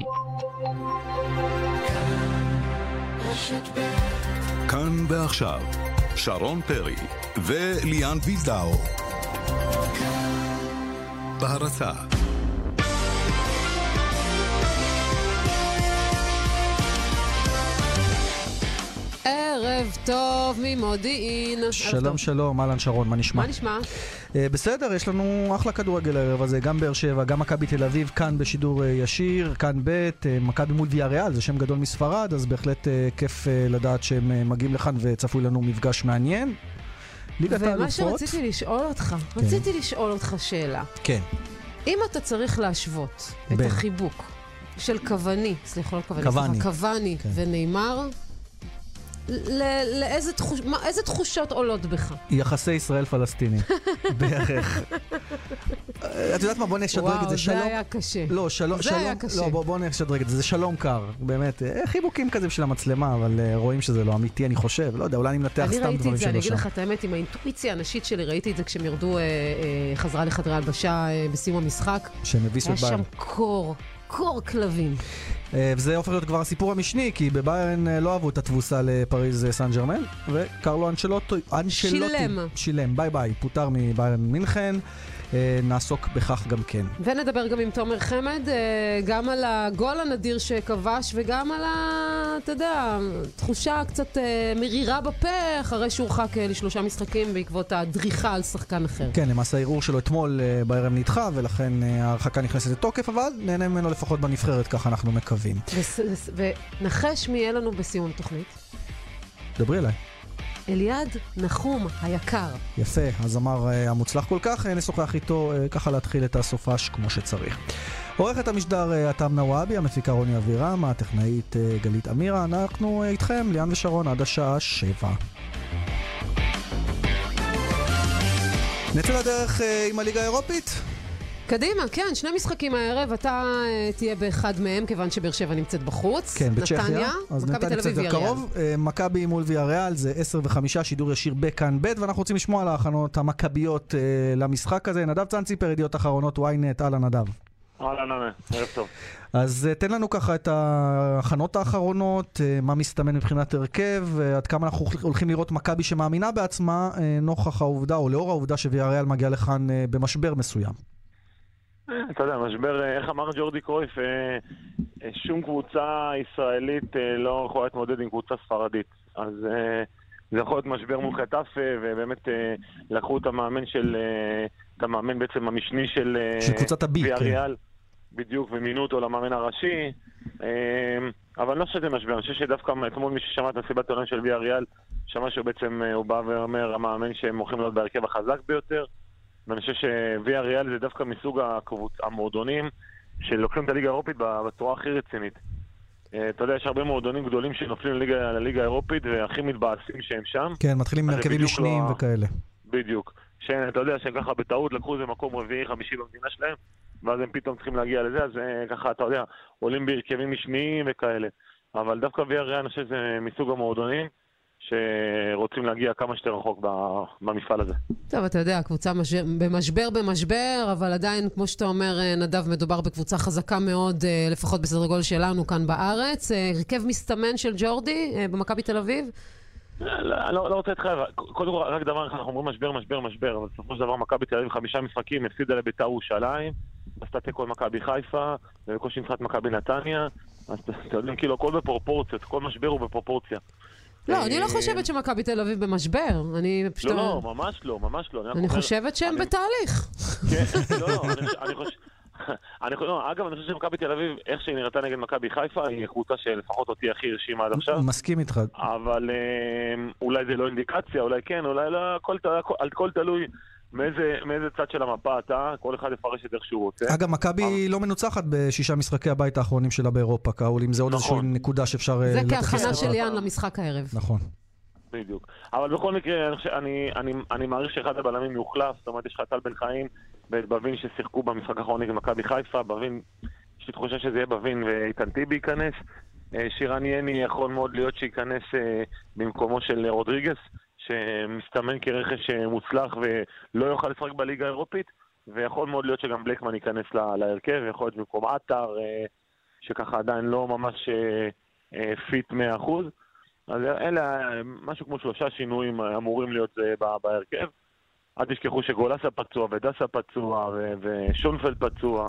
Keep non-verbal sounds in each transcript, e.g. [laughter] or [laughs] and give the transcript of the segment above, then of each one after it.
ישראל. כאן ועכשיו, שרון פרי וליאן וילדאו. בהרצה ערב טוב ממודיעין. שלום טוב. שלום, אהלן שרון, מה נשמע? מה נשמע? אה, בסדר, יש לנו אחלה כדורגל הערב הזה, גם באר שבע, גם מכבי תל אביב, כאן בשידור אה, ישיר, כאן ב', אה, מכבי מול ויה ריאל, זה שם גדול מספרד, אז בהחלט כיף לדעת שהם מגיעים לכאן וצפוי לנו מפגש מעניין. ליגת ומה האלופות, שרציתי לשאול אותך, רציתי לשאול אותך שאלה. כן, אם אתה צריך להשוות את בין. החיבוק של קוואני, סליחה, לא קוואני, קוואני. כן. ונאמר, לאיזה תחוש- מה- תחושות עולות בך? יחסי ישראל-פלסטינים, [laughs] בערך. אה, את יודעת מה, בוא נשדרג את וואו, זה, זה שלום. היה קשה. לא, שלום, זה שלום, היה קשה. לא, בוא, בוא נשדרג את זה, זה שלום קר, באמת, אה, חיבוקים כזה בשביל המצלמה, אבל אה, רואים שזה לא אמיתי, אני חושב, לא יודע, אולי אני מנתח אני סתם ראיתי דברים את זה, אני שלא אגיד שם. לך את האמת, עם האינטואיציה הנשית שלי, ראיתי את זה כשהם ירדו אה, אה, חזרה לחדרי הלבשה אה, בסיום המשחק. שהם הביסו היה את ביירן. שם קור, קור כלבים. אה, וזה הופך להיות כבר הסיפור המשני, כי בביירן אה, לא אהבו את התבוסה לפריז אה, סן ג'רמן, וקרלו אנשלוטי, אנשלוטי, שילם. שילם, ביי ביי, פוטר מביירן מינכן, נעסוק בכך גם כן. ונדבר גם עם תומר חמד, אה, גם על הגול הנדיר שכבש וגם על ה... אתה יודע, תחושה קצת אה, מרירה בפה אחרי שהורחק אה, לשלושה משחקים בעקבות הדריכה על שחקן אחר. כן, למעשה הערעור שלו אתמול אה, בערב נדחה, ולכן אה, ההרחקה נכנסת לתוקף, אבל נהנה ממנו לפחות בנבחרת, ככה אנחנו מקווים. ונחש מי יהיה לנו בסיום התוכנית? דברי אליי. אליעד נחום היקר. יפה, הזמר אה, המוצלח כל כך, אה, נשוחח איתו אה, ככה להתחיל את הסופש כמו שצריך. עורכת המשדר עטם נוואבי, המפיקה רוני אבירם, הטכנאית גלית אמירה, אנחנו איתכם, ליאן ושרון, עד השעה שבע. נצא לדרך עם הליגה האירופית? קדימה, כן, שני משחקים הערב, אתה אה, תהיה באחד מהם, כיוון שבאר שבע נמצאת בחוץ. כן, בצ'כיה. נתניה, אז מכבי נתניה תל קצת אביב יותר. קרוב. אה, מכבי מול ויה ריאל זה 10 ו-5, שידור ישיר בכאן ב', ואנחנו רוצים לשמוע על ההכנות המכביות אה, למשחק הזה. נדב צאנציפר, ידיעות אחרונות, ynet, אהלן נדב. אהלן, אהלן, ערב טוב. אז תן לנו ככה את ההכנות האחרונות, מה מסתמן מבחינת הרכב, עד כמה אנחנו הולכים לראות מכבי שמאמינה בעצמה, נוכח העובדה, או לאור העובדה שוויה ריאל מגיע לכאן במשבר מסוים. אה, אתה יודע, משבר, אה, איך אמר ג'ורדי קרויף, אה, שום קבוצה ישראלית לא יכולה להתמודד עם קבוצה ספרדית. אז זה יכול להיות משבר מול חטאפה, ובאמת לקחו את המאמן של, את המאמן בעצם המשני של... של קבוצת הבי, ויה כן. בדיוק, ומינו אותו למאמן הראשי. אבל אני לא חושב שזה משבר, אני חושב שדווקא אתמול מי ששמע את מסיבת העולם של ויה ריאל, שמע שבעצם אה, הוא בא ואומר, המאמן שהם הולכים להיות בהרכב החזק ביותר. ואני חושב שוויה ריאל זה דווקא מסוג הקבוצ... המועדונים שלוקחים את הליגה האירופית בצורה הכי רצינית. אה, אתה יודע, יש הרבה מועדונים גדולים שנופלים לליגה, לליגה האירופית והכי מתבאסים שהם שם. כן, מתחילים בדיוק משניים לא וכאלה. בדיוק. שאתה יודע שהם ככה בטעות לקחו איזה מקום רביעי, חמישי במדינה שלהם, ואז הם פתאום צריכים להגיע לזה, אז אה, ככה, אתה יודע, עולים בהרכבים משניים וכאלה. אבל דווקא ויה ריאל, אני חושב שזה מסוג המועדונים שרוצים להגיע כמה שיותר רחוק במפעל הזה. טוב, אתה יודע, קבוצה מש... במשבר במשבר, אבל עדיין, כמו שאתה אומר, אה, נדב, מדובר בקבוצה חזקה מאוד, אה, לפחות בסדר גודל שלנו כאן בארץ. אה, הרכב מסתמן של ג'ורדי במכבי תל אביב. לא, לא, לא רוצה להתחייב, קודם כל רק דבר אחד, אנחנו אומרים משבר, משבר, משבר, אבל בסופו של דבר מכבי תל אביב חמישה משחקים, הפסידה לביתר ירושלים, עשתה תיקו עם מכבי חיפה, ובקושי ניצחה מכבי נתניה, אז אתם יודעים, כאילו הכל בפרופורציות, כל משבר הוא בפרופורציה. לא, אני לא אה, חושבת שמכבי תל אביב במשבר. אני פשוט... לא, לא, ממש לא, ממש לא. אני חושבת שהם בתהליך. כן, לא, לא, אני חושב- אני לא, אגב, אני חושב שמכבי תל אביב, איך שהיא נראתה נגד מכבי חיפה, היא קבוצה שלפחות אותי הכי הרשימה עד עכשיו. מסכים איתך. אבל אה, אולי זה לא אינדיקציה, אולי כן, אולי לא, הכל תלוי מאיזה, מאיזה צד של המפה אתה, כל אחד יפרש את איך שהוא רוצה. אגב, מכבי לא מנוצחת בשישה משחקי הבית האחרונים שלה באירופה, קאול, אם זה עוד נכון. איזושהי נקודה שאפשר אה, זה כהכנה. של ליאן למשחק הערב. נכון. בדיוק. אבל בכל מקרה, אני, אני, אני, אני מעריך שאחד הבלמים יוחלף, זאת אומרת, יש לך טל בן חיים ואת בבין ששיחקו במשחק האחרון נגד מכבי חיפה, בבין, יש לי תחושה שזה יהיה בבין ואיתן טיבי ייכנס. אה, שירן יני יכול מאוד להיות שייכנס אה, במקומו של רודריגס, שמסתמן כרכש אה, מוצלח ולא יוכל לשחק בליגה האירופית, ויכול מאוד להיות שגם בלקמן ייכנס לה- להרכב, יכול להיות במקום עטר, אה, שככה עדיין לא ממש אה, fit 100%. אז אלה משהו כמו שלושה שינויים אמורים להיות בהרכב. אל תשכחו שגולסה פצוע ודסה פצוע ושונפלד פצוע.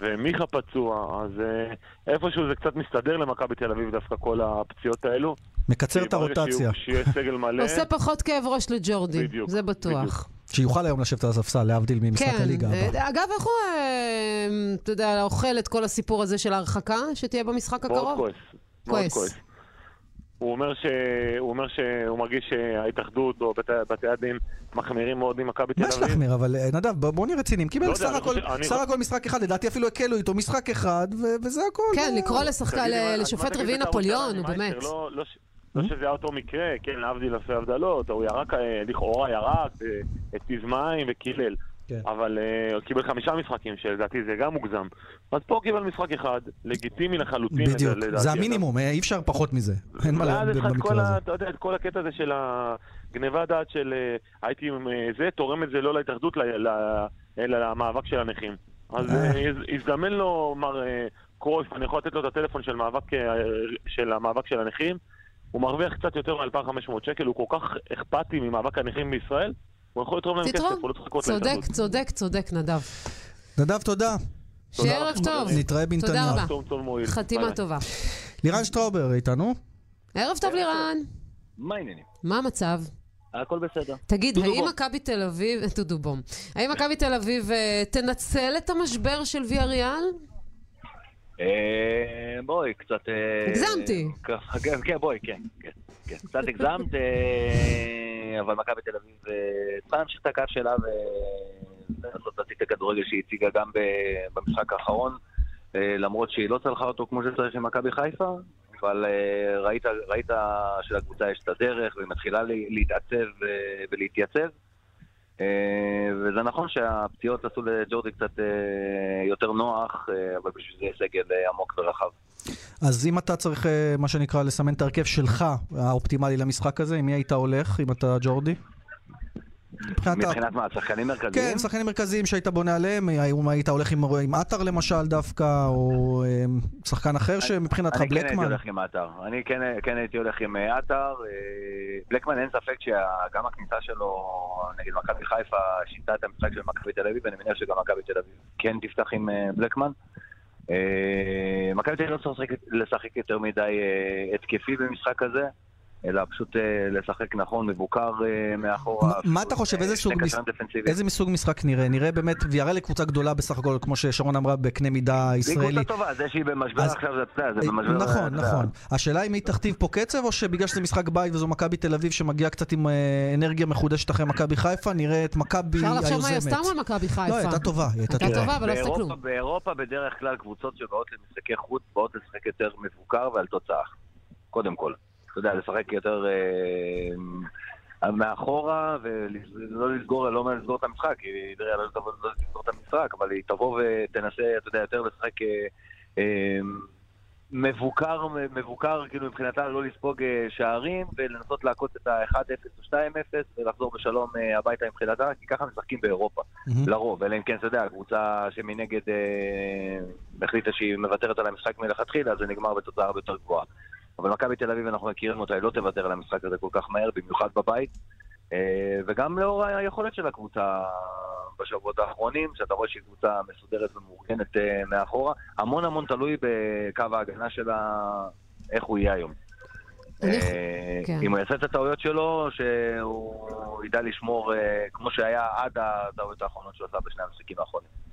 ומיכה פצוע, אז אה, איפשהו זה קצת מסתדר למכבי תל אביב דווקא כל הפציעות האלו. מקצר את הרוטציה. שיהיה סגל מלא. עושה פחות כאב ראש לג'ורדי, בדיוק, זה בטוח. בדיוק. שיוכל היום לשבת על הספסל, להבדיל ממשחק כן, הליגה הבא. אה, אגב, איך הוא, אה, אתה יודע, אוכל את כל הסיפור הזה של ההרחקה שתהיה במשחק מאוד הקרוב? כועס. מאוד כועס. הוא אומר, ש... הוא אומר שהוא מרגיש שההתאחדות או בתי, בתי הדין מחמירים מאוד עם מכבי תל מה יש אביב. להחמיר, אבל אה, נדב, בוא- נהיה רציניים. קיבל לא סך הכל- אני סך הכל משחק אחד, לדעתי אפילו הקלו איתו משחק אחד, ו- וזה הכל. כן, לא- לקרוא לשחקן, לשופט רביעי נפוליאון, רמי באמת. לא, לא, ש- לא שזה היה אותו מקרה, כן, להבדיל אלפי הבדלות, הוא ירק, אה, לכאורה ירק, אה, התיז מים וקילל. כן. אבל הוא קיבל חמישה משחקים, שלדעתי זה גם מוגזם. אז פה הוא קיבל משחק אחד, לגיטימי לחלוטין. בדיוק, לדעתי, זה. המינימום, אה, אי אפשר פחות מזה. אין מה לה- במקרה הזה. אתה יודע, את כל הקטע הזה של הגניבה דעת של אה, הייתי עם זה, תורם את זה לא להתאחדות, אלא למאבק של הנכים. אז הז- הזדמן לו מר קרויף, אני יכול לתת לו את הטלפון של, מאבק, של המאבק של הנכים. הוא מרוויח קצת יותר מ-2,500 שקל, הוא כל כך אכפתי ממאבק הנכים בישראל, הוא יכול לתרום להם כסף. הוא לא צריך לחכות צודק, להתאחדות. צודק, צודק, נדב. נדב, תודה. שיהיה ערב טוב. נתראה בנתניה. תודה רבה. חתימה ביי. טובה. לירן שטראובר איתנו. ערב טוב לירן. מה העניינים? מה המצב? הכל בסדר. תגיד, האם. מכבי תל אביב, [laughs] דודו בום, האם מכבי תל אביב אה, תנצל את המשבר של ויה ריאל? אה, בואי, קצת... אה, הגזמתי. כן, כן, בואי, כן, כן, כן. קצת הגזמת, אבל מכבי תל אביב אה, צריכה להמשיך את הקו שלה ולנסות להציג את הכדורגל שהיא הציגה גם במשחק האחרון, אה, למרות שהיא לא צלחה אותו כמו שצריך עם מכבי חיפה, אבל אה, ראית, ראית שלקבוצה יש את הדרך והיא מתחילה לה- להתעצב אה, ולהתייצב. אה, וזה נכון שהפציעות עשו לג'ורדי קצת אה, יותר נוח, אה, אבל בשביל זה סגל עמוק ורחב. אז אם אתה צריך, מה שנקרא, לסמן את ההרכב שלך, האופטימלי למשחק הזה, עם מי היית הולך, אם אתה ג'ורדי? מבחינת מה, שחקנים מרכזיים? כן, שחקנים מרכזיים שהיית בונה עליהם, האם היית הולך עם, עם עטר למשל דווקא, או אה, שחקן אחר שמבחינתך אני כן הייתי בלקמן? הולך עם עטר. אני כן, כן הייתי הולך עם אה, עטר. אה, בלקמן אין ספק שגם הכניסה שלו נגד מכבי חיפה שינתה את המשחק של מכבי תל אביב, ואני מניח שגם מכבי תל אביב כן תפתח עם אה, בלקמן. אה, מכבי תל אביב לא צריך לשחק- יותר מדי אה, התקפי במשחק הזה. אלא פשוט אה, לשחק נכון, מבוקר אה, מאחורה. מה- אתה חושב, אה, איזה סוג דפנסיביים. איזה מסוג משחק נראה? נראה באמת, ויראה לקבוצה גדולה בסך הכל, כמו ששרון אמרה, בקנה מידה היא ישראלי. קבוצה טובה, זה שהיא במשבר אז- עכשיו זה, זה במשבר... נכון, נכון. השאלה אם היא תכתיב פה קצב, או שבגלל שזה משחק בית וזו מכבי תל אביב שמגיעה קצת עם אנרגיה מחודשת אחרי מכבי חיפה, נראה את מכבי אפשר לחשוב מה היא היוזמת. עשתה מול מכבי חיפה. לא, היא הייתה טובה, היא הייתה הייתה טובה. אבל לא עשתה כלום. באירופה בדרך כלל קבוצות שבאות למשחקי חוץ באות לשחק יותר מבוקר ועל תוצאה, קודם כל. אתה יודע, לשחק יותר אה, מאחורה ולא לסגור, לא לסגור את המשחק, כי תראה, לא תבוא לא לסגור את המשחק, אבל היא תבוא ותנסה, אתה יודע, יותר לשחק אה, אה, מבוקר, מבוקר, כאילו מבחינתה לא לספוג אה, שערים ולנסות לעקוץ את ה-1-0 או 2-0 ולחזור בשלום אה, הביתה מבחינתה, כי ככה משחקים באירופה. מהמם. לרוב, אלא אם כן, אתה יודע, הקבוצה שמנגד אה, החליטה שהיא מוותרת על המשחק מלכתחילה, אז זה נגמר בתוצאה הרבה יותר גבוהה. אבל מכבי תל אביב, אנחנו מכירים אותה, היא לא תוותר על המשחק הזה כל כך מהר, במיוחד בבית. אה, וגם לאור היכולת של הקבוצה בשבועות האחרונים, שאתה רואה שהיא קבוצה מסודרת ומאורגנת אה, מאחורה, המון המון תלוי בקו ההגנה שלה, איך הוא יהיה היום. אה, כן. אם הוא יעשה את הטעויות שלו, שהוא ידע לשמור כמו שהיה עד הטעויות האחרונות שהוא עשה בשני המשחקים האחרונים.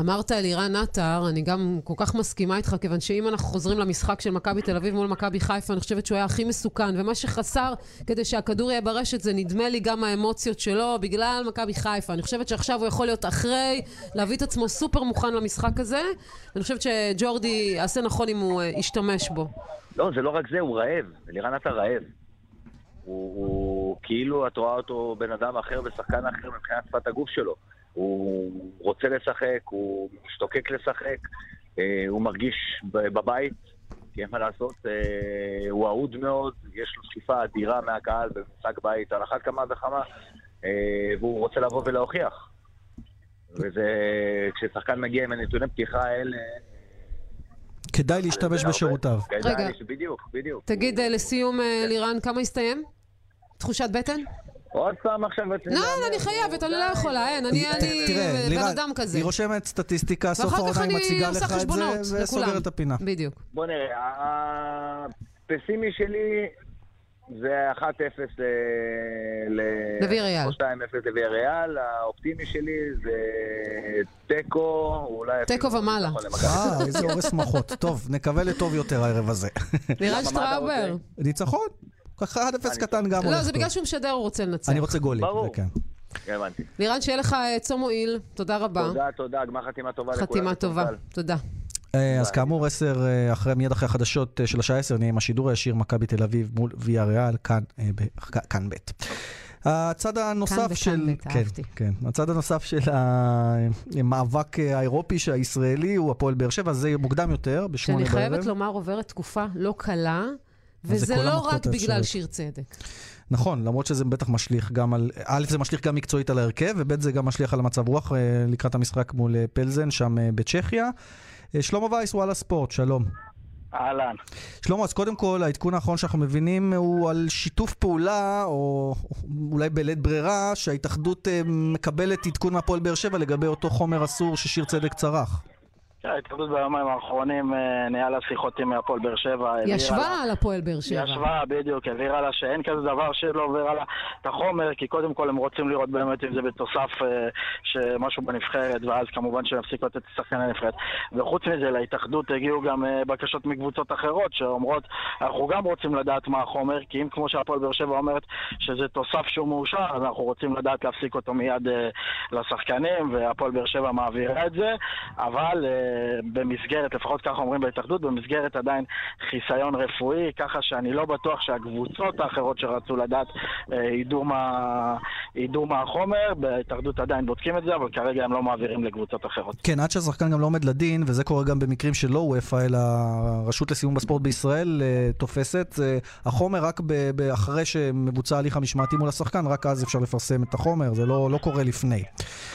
אמרת אלירן עטר, אני גם כל כך מסכימה איתך, כיוון שאם אנחנו חוזרים למשחק של מכבי תל אביב מול מכבי חיפה, אני חושבת שהוא היה הכי מסוכן, ומה שחסר כדי שהכדור יהיה ברשת זה נדמה לי גם האמוציות שלו בגלל מכבי חיפה. אני חושבת שעכשיו הוא יכול להיות אחרי, להביא את עצמו סופר מוכן למשחק הזה, ואני חושבת שג'ורדי יעשה נכון אם הוא אה, ישתמש בו. לא, זה לא רק זה, הוא רעב. אלירן עטר רעב. הוא, הוא כאילו את רואה אותו בן אדם אחר ושחקן אחר מבחינת שפת הגוף שלו. הוא רוצה לשחק, הוא משתוקק לשחק, אה, הוא מרגיש בבית, כי אין מה לעשות, אה, הוא אהוד מאוד, יש לו שליפה אדירה מהקהל במשחק בית על אחת כמה וכמה, אה, והוא רוצה לבוא ולהוכיח. וזה, כששחקן מגיע עם הנתוני פתיחה האלה, כדאי להשתמש בשירותיו. רגע. בדיוק, בדיוק. תגיד לסיום, לירן, כמה הסתיים? תחושת בטן? עוד פעם עכשיו... לא, לא, אני חייבת, אני לא יכולה, אין, אני בן אדם כזה. היא רושמת סטטיסטיקה, סוף העונה היא מציגה לך את זה. וסוגרת את הפינה. בדיוק. בוא נראה, הפסימי שלי זה 1-0 ל... ל- לוויאריאל. או 2-0 לוויאריאל, האופטימי שלי זה תיקו, אולי... אפילו תיקו ומעלה. למכבי. אה, איזה הורס מוחות. טוב, נקווה לטוב יותר הערב הזה. אתה [laughs] שטראובר. רוצה? ניצחון? ככה 1-0 קטן גם הולך לא, זה. בגלל שהוא משדר, הוא רוצה לנצח. אני רוצה גולים. ברור. זה כן. הבנתי. לירן, שיהיה לך אה, צום מועיל, תודה רבה. תודה, תודה, גמר חתימה טובה לכולם. חתימה טובה. תודה. אה, אז כאמור, עשר, אה, אחרי, מיד אחרי החדשות של השעה 10, נהיה עם השידור הישיר מכבי תל אביב מול ויה ריאל, כאן, ב- כאן. הצד הנוסף של... ב', כן, אהבתי. כן. הצד הנוסף של המאבק האירופי הישראלי הוא הפועל באר שבע, זה מוקדם יותר, בשמונה שאני בערב. חייבת לומר, עוברת תקופה לא קלה, וזה כל לא רק בגלל. שיר צדק. נכון, למרות שזה בטח משליך גם על... א', זה משליך גם מקצועית על ההרכב, וב', זה גם משליך על המצב רוח אה, לקראת המשחק מול אה, פלזן, שם אה, בצ'כיה. שלמה וייס, וואלה ספורט, שלום. אהלן. שלמה, אז קודם כל, העדכון האחרון שאנחנו מבינים הוא על שיתוף פעולה, או אולי בלית ברירה, שההתאחדות מקבלת עדכון מהפועל באר שבע לגבי אותו חומר אסור ששיר צדק צרח. כן, ההתאחדות ביומיים האחרונים אה, ניהלה שיחות עם הפועל באר שבע. ישבה על הפועל באר שבע. ישבה, בדיוק, הבהירה לה שאין כזה דבר שלא עובר לה את החומר, כי קודם כל הם רוצים לראות באמת אם זה בתוסף אה, שמשהו בנבחרת, ואז כמובן שהם יפסיקו לתת שחקני נבחרת. וחוץ מזה, להתאחדות הגיעו גם אה, בקשות מקבוצות אחרות שאומרות, אנחנו גם רוצים לדעת מה החומר, כי אם כמו שהפועל באר שבע אומרת שזה תוסף שהוא מאושר, אז אנחנו רוצים לדעת להפסיק אותו מיד לשחקנים, והפועל באר שבע מעבירה את זה, אבל במסגרת, לפחות ככה אומרים בהתאחדות, במסגרת עדיין חיסיון רפואי, ככה שאני לא בטוח שהקבוצות האחרות שרצו לדעת אה, ידעו מה, ידעו מה החומר, בהתאחדות עדיין בודקים את זה, אבל כרגע הם לא מעבירים לקבוצות אחרות. כן, עד שהשחקן גם לא עומד לדין, וזה קורה גם במקרים שלא וופא, אלא הרשות לסיום בספורט בישראל אה, תופסת. החומר רק אחרי שמבוצע ההליך המשמעתי מול השחקן, רק אז אפשר לפרסם את החומר, זה לא, לא קורה לפני.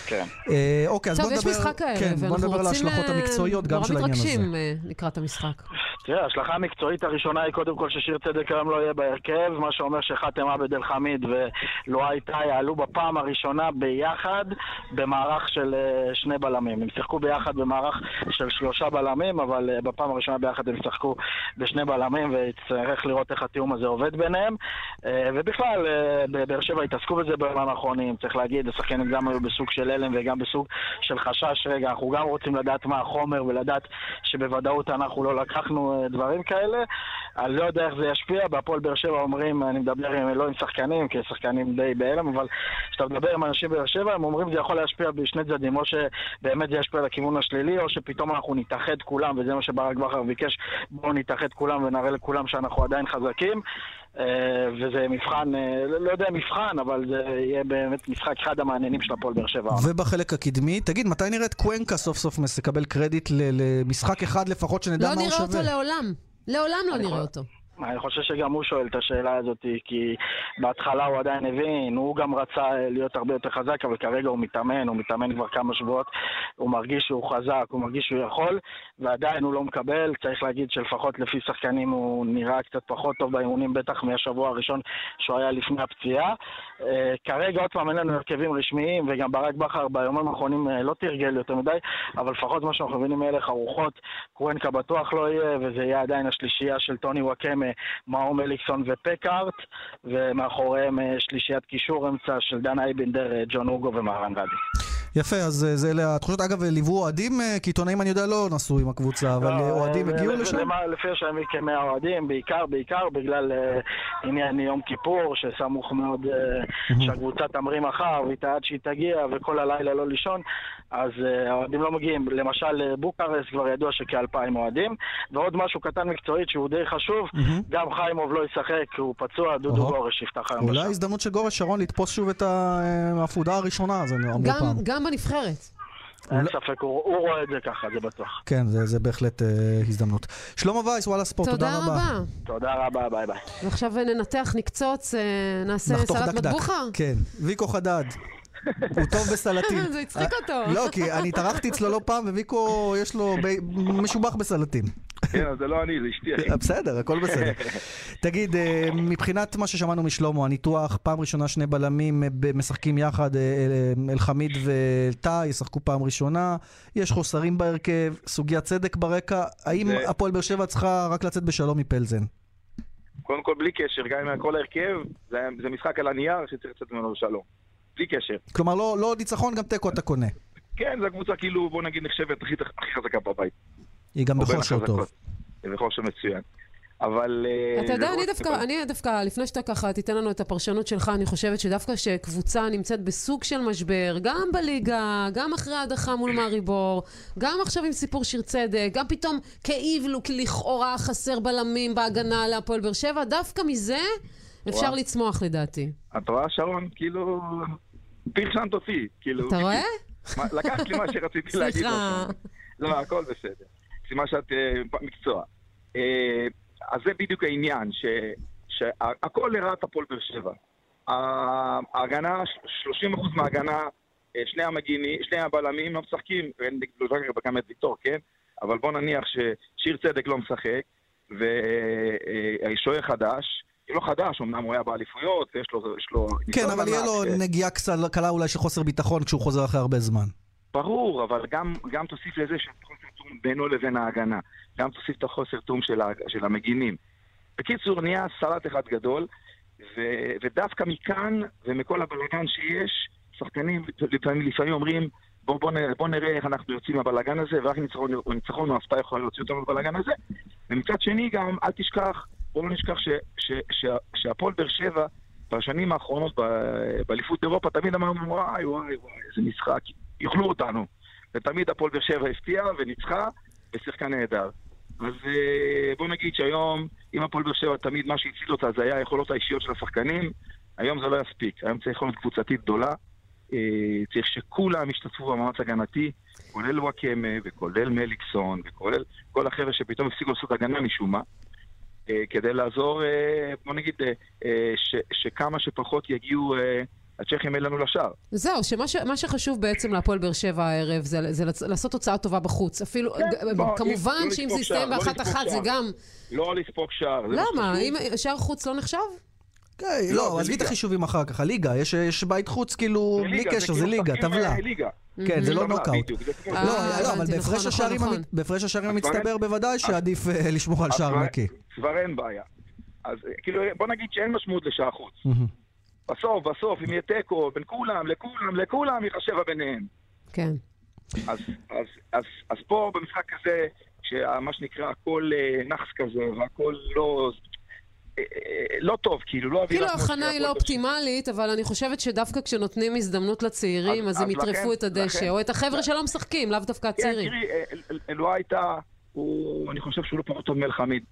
כן. אה, אוקיי, אז טוב, בוא יש נדבר, משחק הערב, כן, בוא נדבר על רוצים... ההשלכות אה, המקצועיות גם נורא של העניין הזה. מתרגשים אה, לקראת המשחק. תראה, ההשלכה המקצועית הראשונה היא קודם כל ששיר צדק היום לא יהיה בהרכב, מה שאומר שחאתם עבד אל חמיד ולואי טאי יעלו בפעם הראשונה ביחד במערך של אה, שני בלמים. הם שיחקו ביחד במערך של שלושה בלמים, אבל אה, בפעם הראשונה ביחד הם שיחקו בשני בלמים, ויצטרך לראות איך התיאום הזה עובד ביניהם. ובכלל, בבאר שבע התעסקו בזה בימים האחרונים, צריך להגיד, השחקנים גם היו בסוג של הלם וגם בסוג של חשש. רגע, אנחנו גם רוצים לדעת מה החומר ולדעת שבוודאות אנחנו לא לקחנו אה, דברים כאלה. אני לא יודע איך זה ישפיע, בהפועל באר שבע אומרים, אני מדבר עם, לא עם שחקנים, כי שחקנים די בהלם, אבל כשאתה מדבר עם אנשים בבאר שבע, הם אומרים זה יכול להשפיע בשני צדדים, או שבאמת זה ישפיע לכיוון השלילי, או שפתאום אנחנו נתאחד כולם, וזה מה שברק בכר ביקש, בואו נתאחד כולם ונראה לכולם שאנחנו עדיין חזקים. אה, וזה מבחן, אה, לא לא יודע מבחן, אבל זה יהיה באמת משחק אחד המעניינים של הפועל באר שבע. ובחלק הקדמי, תגיד, מתי נראה את קוונקה סוף סוף מקבל קרדיט למשחק אחד לפחות שנדע לא מה הוא נראה שווה? אותו לעולם. לעולם לא נראה יכול- אותו. אני חושב שגם הוא שואל את השאלה הזאת, כי בהתחלה הוא עדיין הבין, הוא גם רצה להיות הרבה יותר חזק, אבל כרגע הוא מתאמן, הוא מתאמן כבר כמה שבועות, הוא מרגיש שהוא חזק, הוא מרגיש שהוא יכול, ועדיין הוא לא מקבל. צריך להגיד שלפחות לפי שחקנים הוא נראה קצת פחות טוב באימונים, בטח מהשבוע הראשון שהוא היה לפני הפציעה. אה, כרגע עוד פעם אין לנו הרכבים רשמיים, וגם ברק בכר ביומיים האחרונים אה, לא תרגל יותר מדי, אבל לפחות מה שאנחנו מבינים מהלך הרוחות, קוונקה בטוח לא יהיה, וזה יהיה עדיין השלישייה של טוני וואקמה, מאור מליקסון ופקארט, ומאחוריהם אה, שלישיית קישור אמצע של דן אייבנדר, אה, ג'ון אוגו ומהרן גדי. יפה, אז אה, זה אלה התחושות. אגב, ליוו אוהדים, אה, כי עיתונאים אני יודע לא נסעו עם הקבוצה, אבל אה, אוהדים לא, הגיעו לשם? לפי השם כמאה אוהדים, בעיקר, בעיקר בגלל עניין יום כיפור, שסמוך מאוד שהקבוצה תמריא מחר, והיא עד שהיא תגיע, וכל הלילה לא לישון, אז האוהדים לא מגיעים. למשל, בוקרסט כבר ידוע שכאלפיים אוהדים. ועוד משהו קטן מקצועית שהוא די חשוב, גם חיימוב לא ישחק, הוא פצוע, דודו. גורש יפתח היום אולי. הזדמנות של גורש שרון לתפוס שוב את האפודה הראשונה, זה אמרו גם- פעם. גם בנבחרת. אין ספק, הוא רואה את זה ככה, זה בטוח. כן, זה זה בהחלט אה, הזדמנות. שלמה וייס, וואלה ספורט, תודה רבה. תודה רבה, ביי ביי. ועכשיו ננתח, נקצוץ, אה, נעשה סלט דק דק. מטבוחה? כן. ויקו חדד. הוא טוב בסלטים. [laughs] זה הצחיק אותו. לא, כי אני התארחתי אצלו לא פעם, וויקו יש לו משובח בסלטים. כן, זה לא אני, זה אשתי, אחי. בסדר, הכל בסדר. [laughs] תגיד, אה, מבחינת מה ששמענו משלמה, הניתוח, פעם ראשונה שני בלמים אה, משחקים יחד, אה, אה, אלחמיד וטאה ישחקו פעם ראשונה, יש חוסרים בהרכב, סוגיית צדק ברקע, האם הפועל באר שבע צריכה רק לצאת בשלום מפלזן? קודם כל, בלי קשר, גם עם כל ההרכב, זה, זה משחק על הנייר שצריך לצאת ממנו בשלום. בלי קשר. כלומר, לא לא ניצחון, גם תיקו אתה קונה. כן, זו הקבוצה כאילו, בוא נגיד, נחשבת הכי חזקה בבית. היא גם בכושר טוב. היא בכושר מצוין. אבל... אה, אתה יודע, אני דווקא, אני דווקא, לפני שאתה ככה תיתן לנו את הפרשנות שלך, אני חושבת שדווקא כשקבוצה נמצאת בסוג של משבר, גם בליגה, גם אחרי ההדחה מול מאריבור, גם עכשיו עם סיפור שיר צדק, גם פתאום כאילו לכאורה חסר בלמים בהגנה להפועל באר שבע, דווקא מזה אפשר. לצמוח לדעתי. את רואה, שרון? כאילו... פרשנת אותי, כאילו... אתה רואה? לקחת לי מה שרציתי להגיד. סליחה. לא, הכל בסדר. סימן שאת אה, מקצוע. אה, אז זה בדיוק העניין, ש- שהכל לרעת הפועל באר שבע. ההגנה, 30% מההגנה, אה, שני המגינים, שני הבלמים לא משחקים, אין לי לא גם את ויטור, כן? אבל בוא נניח ששיר צדק לא משחק, ושוער חדש, לא חדש, אמנם הוא היה באליפויות, ויש לו... יש לו כן, אבל יהיה לו אה, נגיעה קלה אולי של חוסר ביטחון כשהוא חוזר אחרי הרבה זמן. ברור, אבל גם, גם תוסיף לזה תיאום בינו לבין ההגנה. גם תוסיף את החוסר תיאום של, ה- של המגינים. בקיצור, נהיה סלט אחד גדול, ו, ודווקא מכאן ומכל הבלאגן שיש, שחקנים לפעמים, לפעמים אומרים, בוא, בוא, נראה, בוא נראה איך אנחנו יוצאים מהבלאגן הזה, ורק ניצחון ניצחון או הפתעה יכולה להוציא אותנו מהבלאגן הזה. ומצד שני גם, אל תשכח, בוא לא נשכח שהפועל באר שבע, בשנים האחרונות באליפות אירופה, תמיד אמרנו, וואי, וואי, וואי, איזה משחק, יאכלו אותנו. ותמיד הפועל באר שבע הפתיעה וניצחה, ושיחקה נהדר. אז אה, בוא נגיד שהיום, אם הפועל באר שבע תמיד מה שהציל אותה זה היה היכולות האישיות של השחקנים, היום זה לא יספיק. היום צריך יכולת קבוצתית גדולה. אה, צריך שכולם ישתתפו במאמץ הגנתי, כולל וואקמה וכולל מליקסון וכולל כל החבר'ה שפתאום הפסיקו לעשות הגנה משום מה. אה, כדי לעזור, בוא נגיד, ש, שכמה שפחות יגיעו הצ'כים אלינו לשער. זהו, שמה ש, מה שחשוב בעצם להפועל באר שבע הערב זה, זה לצ- לעשות תוצאה טובה בחוץ. אפילו, כן, ג- בוא, כמובן לא שאם זה יסתיים לא באחת לספוג אחת זה. גם... לא לספוג שער. למה? אם שער חוץ לא נחשב? כן, לא, לא, עזבי את. החישובים אחר כך, הליגה, יש- יש בית חוץ כאילו, בלי קשר, זה כאילו ליגה, טבלה. אה. כן, זה לא נוקאוט. כמו- אה, לא, לא, אבל בהפרש נכון, השערים נכון, כבר המצטבר אין- בוודאי שעדיף אה, לשמור על שער נקי. כבר אין בעיה. אז כאילו, בוא נגיד שאין משמעות לשער חוץ. בסוף, בסוף, אם יהיה תיקו בין כולם, לכולם, לכולם, ייחשב ביניהם. כן. אז, אז, אז, אז פה במשחק הזה, שמה שנקרא הכל אה, נאחס כזה, והכל לא... אה, אה, לא טוב, כאילו, לא אווירה... כאילו ההכנה היא לא אופטימלית, אבל אני חושבת שדווקא כשנותנים הזדמנות לצעירים, אז- אז הם יטרפו את הדשא, או את החבר'ה שלא משחקים, לאו דווקא כן, הצעירים. תראי, אה, אל- אל- אלוהה הייתה, אני חושב שהוא לא פחות טוב מאלחמיד.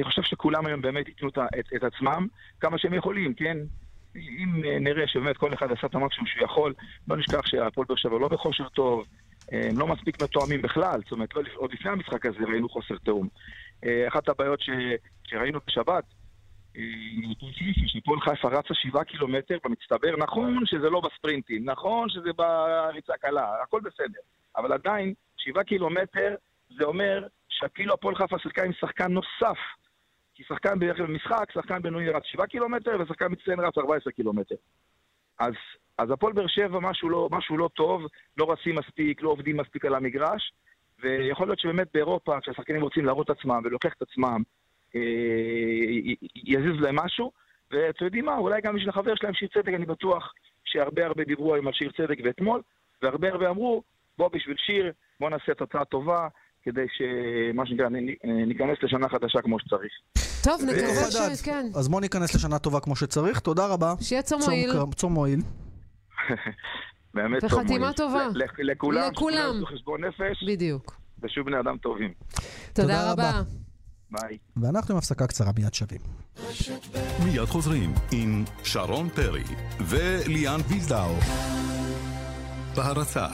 אני חושב שכולם היום באמת ייתנו את, את, עצמם כמה שהם יכולים, כן? אם אה, נראה שבאמת כל אחד עשה את המקסימום שהוא יכול, לא נשכח שהפועל באר שבע לא בכושר טוב, אה, הם לא מספיק מתואמים בכלל, זאת אומרת, לא, עוד לפני המשחק הזה ראינו חוסר תיאום. אה, אחת הבעיות ש... שראינו בשבת, שהפועל חיפה רצה שבעה קילומטר במצטבר, נכון שזה לא בספרינטים, נכון שזה בריצה קלה, הכל בסדר, אבל עדיין, שבעה קילומטר זה אומר שכאילו הפועל חיפה שיחקה עם שחקן נוסף. כי שחקן במשחק, שחקן בינוני רץ 7 קילומטר ושחקן מצטיין רץ 14 קילומטר. אז, אז הפועל באר שבע משהו לא, משהו לא טוב, לא רצים מספיק, לא עובדים מספיק על המגרש, ויכול להיות שבאמת באירופה, כשהשחקנים רוצים להראות את עצמם ולוקח את עצמם, אה, יזיז להם משהו, ואתם יודעים מה, אולי גם בשביל החבר שלהם שיר צדק, אני בטוח שהרבה הרבה דיברו היום על שיר צדק ואתמול, והרבה הרבה אמרו, בוא בשביל שיר, בוא נעשה תוצאה טובה, כדי שמה שנקרא, ניכנס לשנה חדשה כמו שצריך. טוב, יעקב נקווה ש... כן. אז בוא ניכנס לשנה טובה כמו שצריך, תודה רבה. שיהיה צום צום מועיל. צום מועיל. באמת טוב וחתימה. טובה. לכולם, לכולם. חשבון נפש, בדיוק. ושוב בני אדם טובים. תודה רבה. ביי. ואנחנו עם הפסקה קצרה מיד שווים. מיד חוזרים עם שרון פרי וליאן וילדאו. בהרצה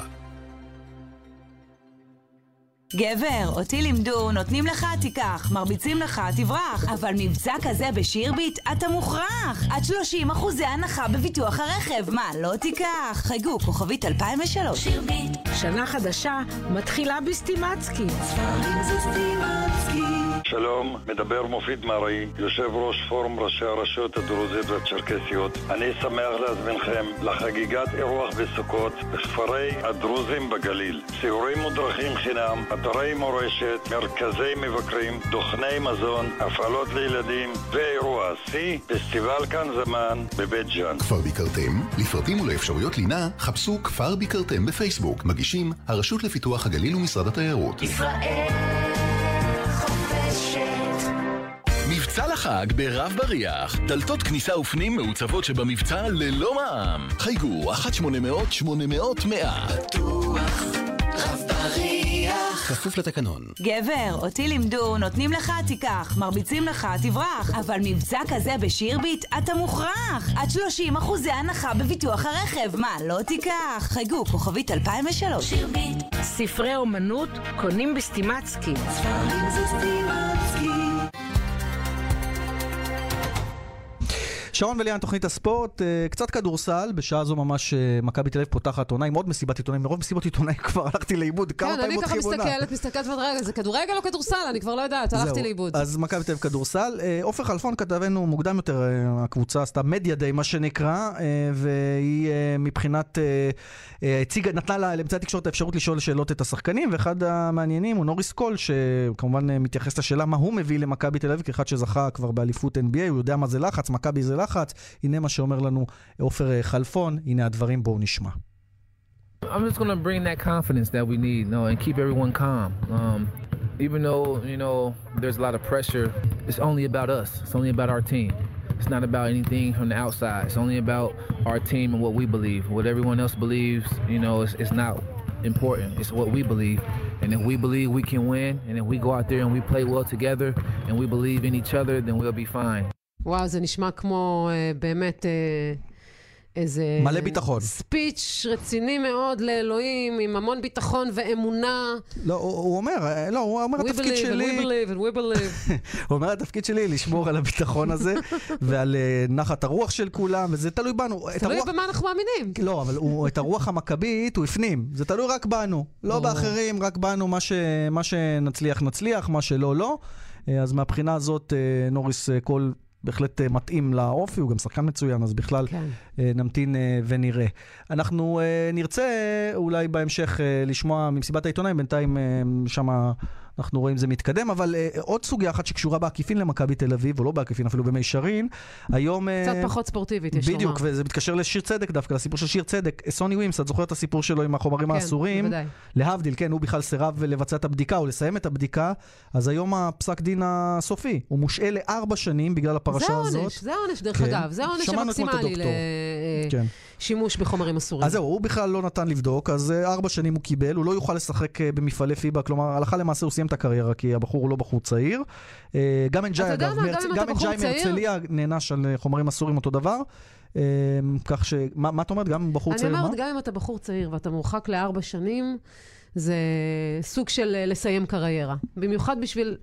גבר, אותי לימדו, נותנים לך, תיקח, מרביצים לך, תברח. אבל מבצע כזה בשירביט, אתה מוכרח. עד 30 אחוזי הנחה בביטוח הרכב. מה, לא תיקח? חייגו, כוכבית 2003. שירביט. שנה חדשה מתחילה בסטימצקי. ספרים זה סטימצקי. שלום, מדבר מופיד מרי, יושב ראש פורום ראשי הרשויות הדרוזיות והצ'רקסיות. אני שמח להזמינכם לחגיגת אירוח בסוכות בכפרי הדרוזים בגליל. סיורים מודרכים חינם, אתרי מורשת, מרכזי מבקרים, דוכני מזון, הפעלות לילדים ואירוע שיא, פסטיבל כאן זמן בבית ג'אן. כפר ביקרתם? לפרטים ולאפשרויות לינה חפשו כפר ביקרתם בפייסבוק. מגישים הרשות לפיתוח הגליל ומשרד התיירות. ישראל מבצע לחג ברב בריח. דלתות כניסה ופנים מעוצבות שבמבצע ללא מע"מ. חייגו 1-800-800-100. בטוח, רב בריח. כפוף לתקנון. גבר, אותי לימדו, נותנים לך, תיקח, מרביצים לך, תברח. אבל מבצע כזה בשירביט, אתה מוכרח. עד 30 אחוזי הנחה בביטוח הרכב. מה, לא תיקח? חייגו, כוכבית 2003. שירביט. ספרי אומנות קונים בסטימצקי. ספרים זה סטימצקי. שרון וליאן, תוכנית הספורט, אה, קצת כדורסל, בשעה זו ממש אה, מכבי תל אביב פותחת עונה עם עוד מסיבת עיתונאים, מרוב מסיבות עיתונאים [laughs] כבר הלכתי לאיבוד, כמה כן, פעמים מותחים עונה. כן, אני ככה מסתכלת, מסתכלת רגע, זה כדורגל או כדורסל? אני כבר לא יודעת, הלכתי לאיבוד. אז מכבי תל אביב כדורסל. אה, עופר חלפון כתבנו מוקדם יותר, הקבוצה עשתה מדיה דיי, מה שנקרא, והיא מבחינת, הציגה, נתנה לאמצעי התקשורת את האפשרות לשאול שאלות את השחקנים, ואחד המעניינים הוא נוריס קול, שכמובן מתייחס לשאלה מה הוא מביא למכבי תל אביב, כאחד שזכה כבר באליפות NBA, הוא יודע מה זה לחץ, מכבי זה לחץ. הנה מה שאומר לנו עופר חלפון, הנה הדברים, בואו נשמע. I'm just going to bring that confidence that we need, you know, and keep everyone calm. Um, even though, you know, there's a lot of pressure, it's only about us. It's only about our team. It's not about anything from the outside. It's only about our team and what we believe. What everyone else believes, you know, it's, it's not important. It's what we believe. And if we believe we can win, and if we go out there and we play well together, and we believe in each other, then we'll be fine. וואו, זה נשמע כמו uh, באמת uh, איזה... מלא ביטחון. ספיץ' רציני מאוד לאלוהים, עם המון ביטחון ואמונה. לא, הוא, הוא אומר, אה, לא, הוא אומר, התפקיד believe שלי... We believe and we believe. [laughs] הוא אומר, התפקיד שלי לשמור על הביטחון הזה, [laughs] ועל uh, נחת הרוח של כולם, וזה תלוי בנו. תלוי הרוח... במה אנחנו מאמינים. לא, אבל הוא, את הרוח המכבית הוא הפנים. זה תלוי רק בנו. לא באחרים, רק בנו, מה, ש, מה שנצליח נצליח, מה שלא לא. אז מהבחינה הזאת, נוריס קול בהחלט אה, מתאים לאופי, הוא גם שחקן מצוין, אז בכלל כן. אה, נמתין אה, ונראה. אנחנו נרצה אולי בהמשך לשמוע ממסיבת העיתונאים, בינתיים שמה... אנחנו רואים זה מתקדם, אבל uh, עוד סוגיה אחת שקשורה בעקיפין למכבי תל אביב, או לא בעקיפין, אפילו במישרין, היום... קצת uh, פחות ספורטיבית, יש לומר. בדיוק, וזה מתקשר לשיר צדק דווקא, לסיפור של שיר צדק. סוני ווימס, את זוכרת את הסיפור שלו עם החומרים כן, האסורים? בוודאי. להבדיל, כן, הוא בכלל סירב לבצע את הבדיקה או לסיים את הבדיקה, אז היום הפסק דין הסופי, הוא מושעה לארבע שנים בגלל הפרשה זה הזאת. זה העונש, זה העונש דרך כן. אגב, זה העונש המקסימלי לשימוש בחומרים אסורים. אז זהו, הוא בכלל לא נתן לבדוק, אז אה, ארבע שנים הוא קיבל, הוא לא יוכל לשחק במפעלי פיבה, כלומר, הלכה למעשה הוא סיים את הקריירה, כי הבחור הוא לא בחור צעיר. אה, גם אנג'אי, אגב, גם אנג'אי מהרצליה נענש על אה, חומרים אסורים אותו דבר. אה, כך ש... מה את אומרת? גם בחור צעיר? אני אומרת, גם אם אתה בחור צעיר ואתה מורחק לארבע שנים, זה סוג של לסיים קריירה. במיוחד בשביל...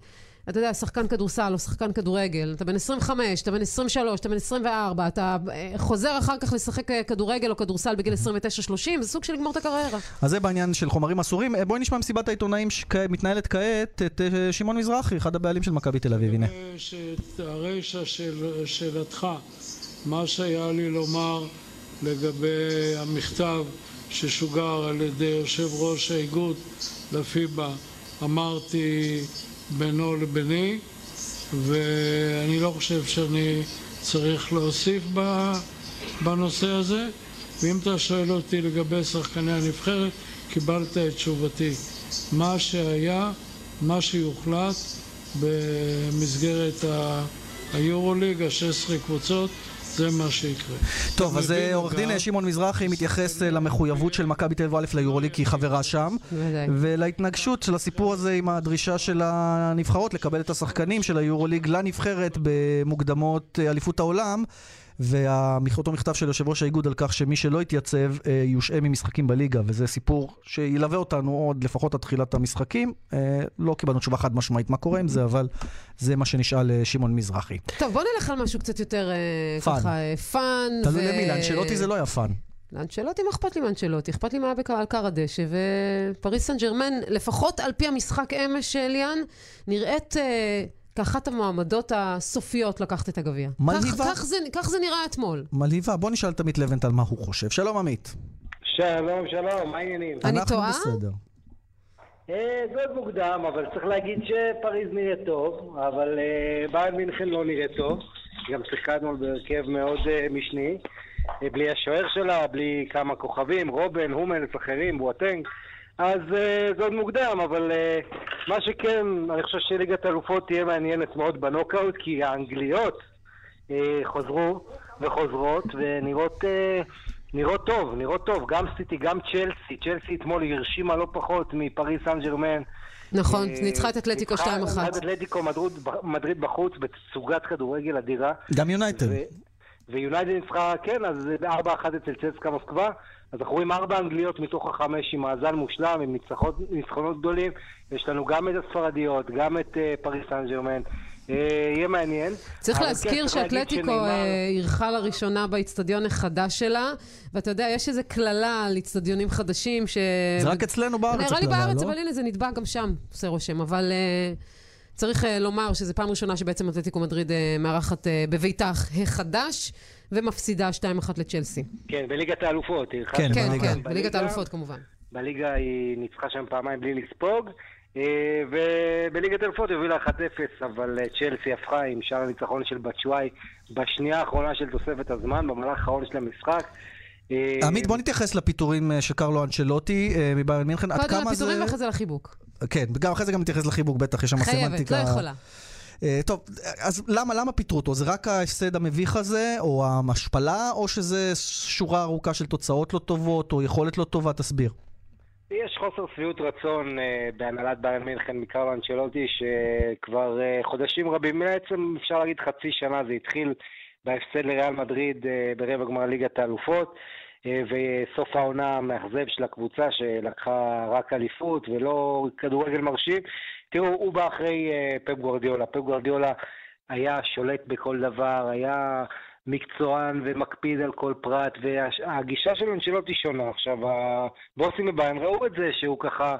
אתה יודע, שחקן כדורסל או שחקן כדורגל, אתה בן 25, אתה בן 23, אתה בן 24, אתה אה, חוזר אחר כך לשחק אה, כדורגל או כדורסל בגיל 29-30, זה סוג של לגמור את הקריירה. אז זה בעניין של חומרים אסורים. אה, בואי נשמע מסיבת העיתונאים שמתנהלת כעת את שמעון מזרחי, אחד הבעלים של מכבי תל אביב, הנה. הרשע של שאלתך, מה שהיה לי לומר לגבי המכתב ששוגר על ידי יושב ראש האיגוד לפיבה, אמרתי בינו לביני, ואני לא חושב שאני צריך להוסיף בנושא הזה. ואם אתה שואל אותי לגבי שחקני הנבחרת, קיבלת את תשובתי. מה שהיה, מה שיוחלט במסגרת היורוליג, ה-16 קבוצות, זה מה שיקרה. טוב, אז אה, עורך דין שמעון מזרחי מתייחס אה, למחויבות של מכבי תל אביב ליורוליג כי היא חברה שם, ולהתנגשות של הסיפור הזה עם הדרישה של הנבחרות לקבל את השחקנים של היורוליג לנבחרת במוקדמות אה, אליפות העולם. ואותו מכתב של יושב ראש האיגוד על כך שמי שלא יתייצב אה, יושעה ממשחקים בליגה, וזה סיפור שילווה אותנו עוד לפחות עד תחילת המשחקים. אה, לא קיבלנו תשובה חד משמעית מה קורה עם זה, אבל זה מה שנשאל אה, שמעון מזרחי. טוב, בוא נלך על משהו קצת יותר. ככה, fun. תלוי ו- למי, לאנשלוטי זה לא היה fun. לאנצ'לוטי, מה אכפת לי מאנצ'לוטי? אכפת לי מה היה על כר הדשא, ופריס סן ג'רמן, לפחות על פי המשחק אמש, ליאן, נראית אה, כאחת המועמדות הסופיות לקחת את הגביע. מלהיבה. כך, כך, זה, כך זה נראה אתמול. מלהיבה, בוא נשאל את עמית לבנטל מה הוא חושב. שלום עמית. שלום, שלום, מה העניינים? אני אנחנו טועה? בסדר. אה, זה עוד מוקדם, אבל צריך להגיד שפריז נראה טוב, אבל אה, ביירן מינכן לא נראה טוב. גם שיחקה אתמול בהרכב מאוד אה, משני. בלי השוער שלה, בלי כמה כוכבים, רובן, הומלס, אחרים, בואטנג. אז אה, זה עוד מוקדם, אבל אה, מה שכן, אני חושב שליגת האלופות תהיה מעניינת מאוד בנוקאוט, כי האנגליות אה, חוזרו וחוזרות, ונראות אה, נראות טוב, נראות טוב. גם סיטי, גם צ'לסי. צ'לסי אתמול הרשימה לא פחות מפריס סן ג'רמן. נכון, אה, ניצחה את אתלטיקו 2-1. ניצחה את אתלטיקו מדריד, מדריד בחוץ בתצוגת כדורגל אדירה. גם יונייטד. ויונייטד ניצחה, כן, אז זה ב-4-1 אצל צסקה מוסקבה. אז אנחנו רואים ארבע אנגליות מתוך החמש עם מאזן מושלם, עם ניצחונות, ניצחונות גדולים. יש לנו גם את הספרדיות, גם את אה, פריס סן ג'רמן. אה, יהיה מעניין. צריך כן, להזכיר להגיד שאתלטיקו שנאמר- אה, אירחה לראשונה באיצטדיון החדש שלה, ואתה יודע, יש איזו קללה על איצטדיונים חדשים ש... זה רק אצלנו בארץ נראה לי הקללה, בארץ, לא? אבל הנה, זה נתבע גם שם, עושה רושם. אבל אה, צריך אה, לומר שזו פעם ראשונה שבעצם אתלטיקו מדריד אה, מארחת אה, בביתה החדש, ומפסידה 2-1 לצ'לסי. כן, בליגת האלופות. היא כן, כן, בליגה. כן, בליגת האלופות כמובן. בליגה היא ניצחה שם פעמיים בלי לספוג, אה, ובליגת האלופות היא הובילה 1-0, אבל אה, צ'לסי הפכה עם שער הניצחון של בצ'וואי בשנייה האחרונה של תוספת הזמן, במהלך האחרון של המשחק. אה, עמית, בוא נתייחס לפיטורים אה, של קרלו אנצ'לוטי אה, מביירן מינכן. עד קודם כמה זה... הפיטורים ואחרי זה לחיבוק. כן, וגם אחרי זה גם נתייחס לחיבוק, בטח, יש שם חייבת, סמנטיקה. לא יכולה. אה, טוב, אז למה, למה פיטרו אותו? זה רק ההפסד המביך הזה, או ההשפלה, או שזה שורה ארוכה של תוצאות לא טובות, או יכולת לא טובה? תסביר. יש חוסר שביעות רצון אה, בהנהלת ביירן מינכן מקרלו אנצ'לוטי, שכבר אה, חודשים רבים, בעצם אפשר להגיד חצי שנה, זה התחיל בהפסד לריאל מדריד אה, ברבע גמר ליגת האלופות, וסוף העונה המאכזב של הקבוצה שלקחה רק אליפות ולא כדורגל מרשים. תראו, הוא בא אחרי אה, פפ גוורדיולה. פפ גוורדיולה היה שולט בכל דבר, היה מקצוען ומקפיד על כל פרט, והגישה של אנשלוטי שונה. עכשיו, הבוסים בביירן ראו את זה שהוא ככה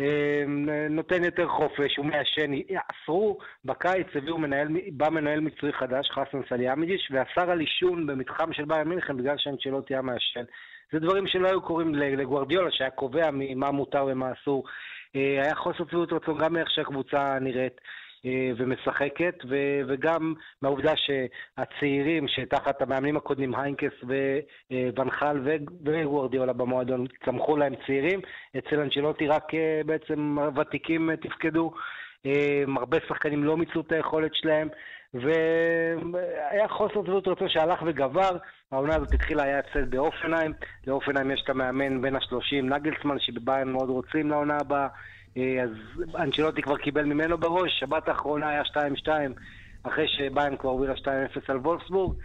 אה, נותן יותר חופש, הוא מעשן. אסרו בקיץ, הביאו מנהל, בא מנהל מקצועי חדש, חסן סליאמיג'יש, ואסר על עישון במתחם של ביירן מינכן בגלל שאנשלוטי היה מעשן. זה דברים שלא היו קורים לגוורדיולה, שהיה קובע מה מותר ומה אסור. אה, היה חוסר שביעות רצון גם מאיך שהקבוצה נראית. אה, ומשחקת, וגם מהעובדה שהצעירים שתחת המאמנים הקודמים, היינקס וונחל וגוורדיולה במועדון, צמחו להם צעירים, אצל אנשלוטי רק אה, בעצם ותיקים אה, תפקדו, אה, הרבה שחקנים לא מיצו את היכולת שלהם, והיה חוסר שביעות רצון שהלך וגבר, העונה הזאת התחילה, היה הפסד באופנהיים, לאופנהיים יש את המאמן בין השלושים, נגלסמן, שבביירן מאוד רוצים לעונה הבאה. אז אנצ'לוטי כבר קיבל ממנו בראש, שבת האחרונה היה 2-2, אחרי שביירן כבר הובילה 2-0 על וולפסבורג,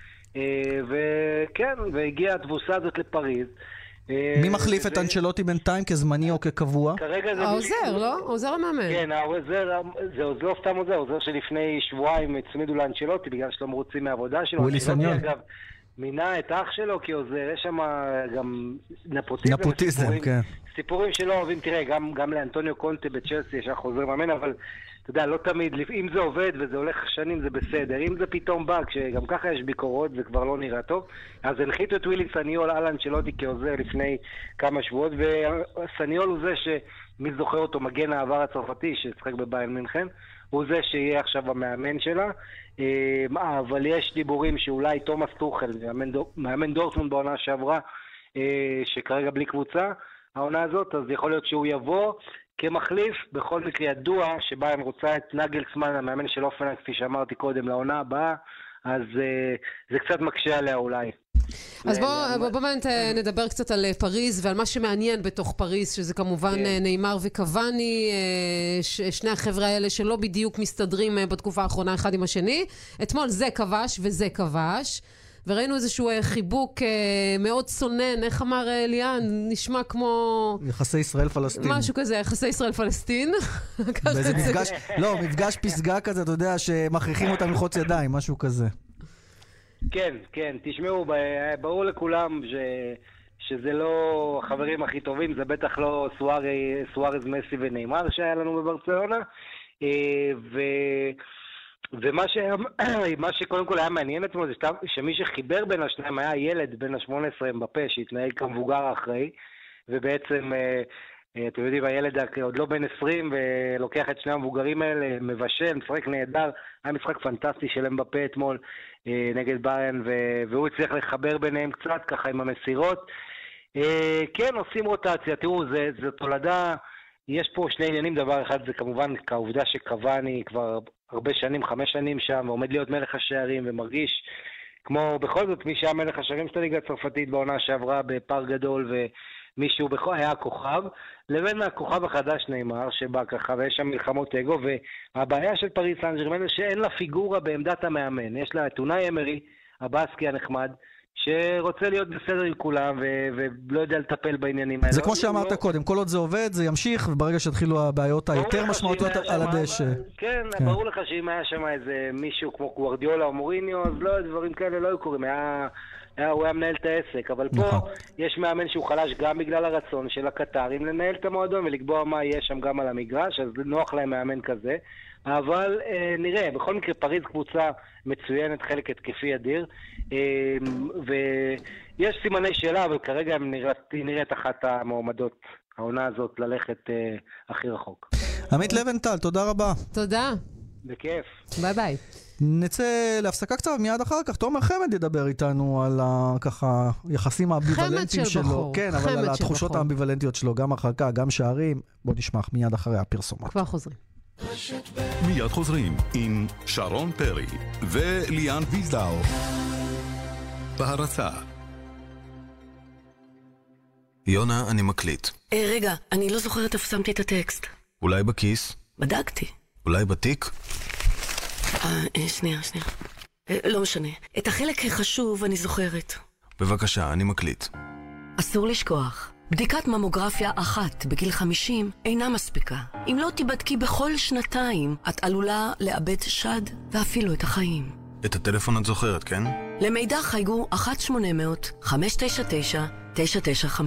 וכן, והגיעה התבוסה הזאת לפריז. מי מחליף את אנצ'לוטי בינתיים, כזמני או כקבוע? כרגע זה... העוזר, לא? עוזר המאמן. כן, העוזר, זה לא סתם עוזר, עוזר שלפני שבועיים הצמידו לאנצ'לוטי בגלל שלא מרוצים מהעבודה שלו. ווילי סניון. אגב, מינה את אח שלו כעוזר, יש שם גם נפוטיזם. נפוטיזם, כן. סיפורים שלא אוהבים, תראה, גם, גם לאנטוניו קונטה בצ'לסי יש חוזר מאמן, אבל אתה יודע, לא תמיד, אם זה עובד וזה הולך שנים זה בסדר. אם זה פתאום בא, כשגם ככה יש ביקורות, זה כבר לא נראה טוב. אז הנחיתו את ווילי סניול על אנצ'לוטי כעוזר לפני כמה שבועות, וסניול הוא זה ש... מי זוכר אותו, מגן העבר הצרפתי ששחק בביירן מינכן, הוא זה שיהיה עכשיו המאמן שלה. אבל יש דיבורים שאולי תומאס טוחל, מאמן, דורטמונד בעונה שעברה, שכרגע בלי קבוצה, העונה הזאת, אז יכול להיות שהוא יבוא כמחליף. בכל מקרה ידוע שביירן רוצה את נגלסמן, המאמן של אופנהיים, כפי שאמרתי קודם, לעונה הבאה, אז זה קצת מקשה עליה אולי. אז בואו בוא, בוא באמת נדבר קצת על פריז ועל מה שמעניין בתוך פריז, שזה כמובן כן. נאמר וקוואני, שני החבר'ה האלה שלא בדיוק מסתדרים בתקופה האחרונה אחד עם השני. אתמול זה כבש וזה כבש. וראינו איזשהו אה, חיבוק אה, מאוד צונן, איך אמר אה, ליאן? נשמע כמו... יחסי ישראל-פלסטין. משהו כזה, יחסי ישראל-פלסטין. [laughs] באיזה. מפגש, לא, מפגש פסגה כזה, אתה יודע, שמכריחים אותם ללחוץ ידיים, משהו כזה. כן, כן, תשמעו, ברור לכולם ש... שזה לא החברים הכי טובים, זה בטח לא סוארז, מסי ונאמר שהיה לנו בברצלונה. ו... ומה ש... [clears throat] שקודם כל היה מעניין אתמול זה שמי שחיבר בין השניים היה ילד בן ה-18 בפה שהתנהג כמבוגר האחראי, ובעצם, אה, אה, אתם יודעים, הילד עוד לא בן 20 ולוקח את שני המבוגרים האלה, מבשל, משחק נהדר, היה משחק פנטסטי של אמבפה אתמול אה, נגד בריין, ו- והוא הצליח לחבר ביניהם קצת, ככה עם המסירות. כן, עושים רוטציה, תראו, זה, זה תולדה, יש פה שני עניינים, דבר אחד זה כמובן כעובדה שקוואני כבר הרבה שנים, חמש שנים שם, ועומד להיות מלך השערים, ומרגיש כמו בכל זאת מי שהיה מלך השערים של הליגה הצרפתית בעונה שעברה בפער גדול, ומישהו בכל, היה הכוכב, לבין הכוכב החדש נאמר, שבא ככה, ויש שם מלחמות אגו, והבעיה של פריס סן ג'רמן זה שאין לה פיגורה בעמדת המאמן, יש לה את אונאי אמרי, הבאסקי הנחמד, שרוצה להיות בסדר עם כולם ו- ולא יודע לטפל בעניינים האלה. זה כמו שאמרת לא- קודם, כל עוד זה עובד, זה ימשיך, וברגע שיתחילו הבעיות היותר משמעותיות על הדשא. כן, כן. ברור לך שאם היה שם איזה מישהו כמו גוורדיולה או מוריניו, אז לא, דברים כאלה לא היו קורים, היה... היה, הוא היה מנהל את העסק, אבל פה נכון. יש מאמן שהוא חלש גם בגלל הרצון של הקטרים לנהל את המועדון ולקבוע מה יהיה שם גם על המגרש, אז נוח להם מאמן כזה. אבל אה, נראה, בכל מקרה פריז קבוצה מצוינת, חלק התקפי אדיר, ויש סימני שאלה, אבל כרגע הם נראית, נראית אחת המועמדות, העונה הזאת, ללכת אה, הכי רחוק. עמית לבנטל, תודה רבה. תודה. בכיף. ביי ביי. נצא להפסקה קצרה, מיד אחר כך תומר חמד ידבר איתנו על ה- ככה היחסים האמביוולנטיים של שלו. בחור, כן, אבל על התחושות בחור. האמביוולנטיות שלו, גם הרחקה, גם שערים. בוא נשמע מיד אחרי הפרסומות. כבר חוזרים. מיד חוזרים עם שרון פרי וליאן ויזדאו. בהרצה יונה, אני מקליט. אה, רגע, אני לא זוכרת איפה שמתי את הטקסט. אולי בכיס? בדקתי. אולי בתיק? אה, אה, שנייה, שנייה. אה, לא משנה. את החלק החשוב אני זוכרת. בבקשה, אני מקליט. אסור לשכוח. בדיקת ממוגרפיה אחת בגיל 50 אינה מספיקה. אם לא תיבדקי בכל שנתיים, את עלולה לאבד שד ואפילו את החיים. את הטלפון את זוכרת, כן? למידע חייגו 1-800-599-995.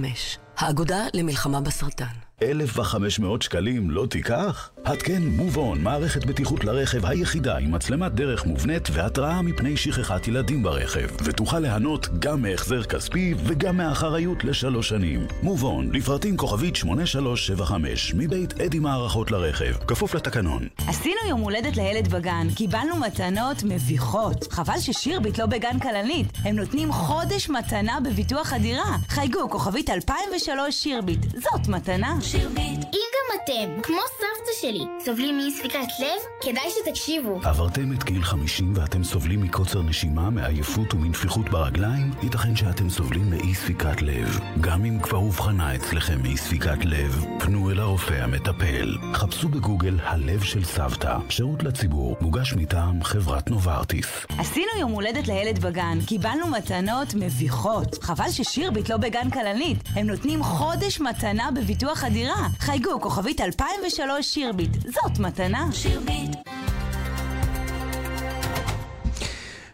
האגודה למלחמה בסרטן. 1,500 שקלים לא תיקח? התקן מובון, מערכת בטיחות לרכב היחידה עם מצלמת דרך מובנית והתראה מפני שכחת ילדים ברכב, ותוכל ליהנות גם מהחזר כספי וגם מהאחריות לשלוש שנים. מובון, לפרטים כוכבית 8375, מבית אדי מערכות לרכב, כפוף לתקנון. עשינו יום הולדת לילד בגן, קיבלנו מתנות מביכות. חבל ששירביט לא בגן כלנית. הם נותנים חודש מתנה בביטוח הדירה. חייגו, כוכבית 2003 שירביט. זאת מתנה. אם גם אתם, כמו סבתא שלי, סובלים מאי ספיקת לב, כדאי שתקשיבו. עברתם את גיל 50 ואתם סובלים מקוצר נשימה, מעייפות ומנפיחות ברגליים? ייתכן שאתם סובלים מאי ספיקת לב. גם אם כבר אובחנה אצלכם מאי ספיקת לב, פנו אל הרופא המטפל. חפשו בגוגל הלב של סבתא, שירות לציבור, מוגש מטעם חברת נוברטיס. עשינו יום הולדת לילד בגן, קיבלנו מתנות מביכות. חבל ששירביט לא בגן כלנית. הם נותנים חודש מתנה בביטוח הדירה. חייגו, כוכבית 2003 שירביט. זאת מתנה. שירביט.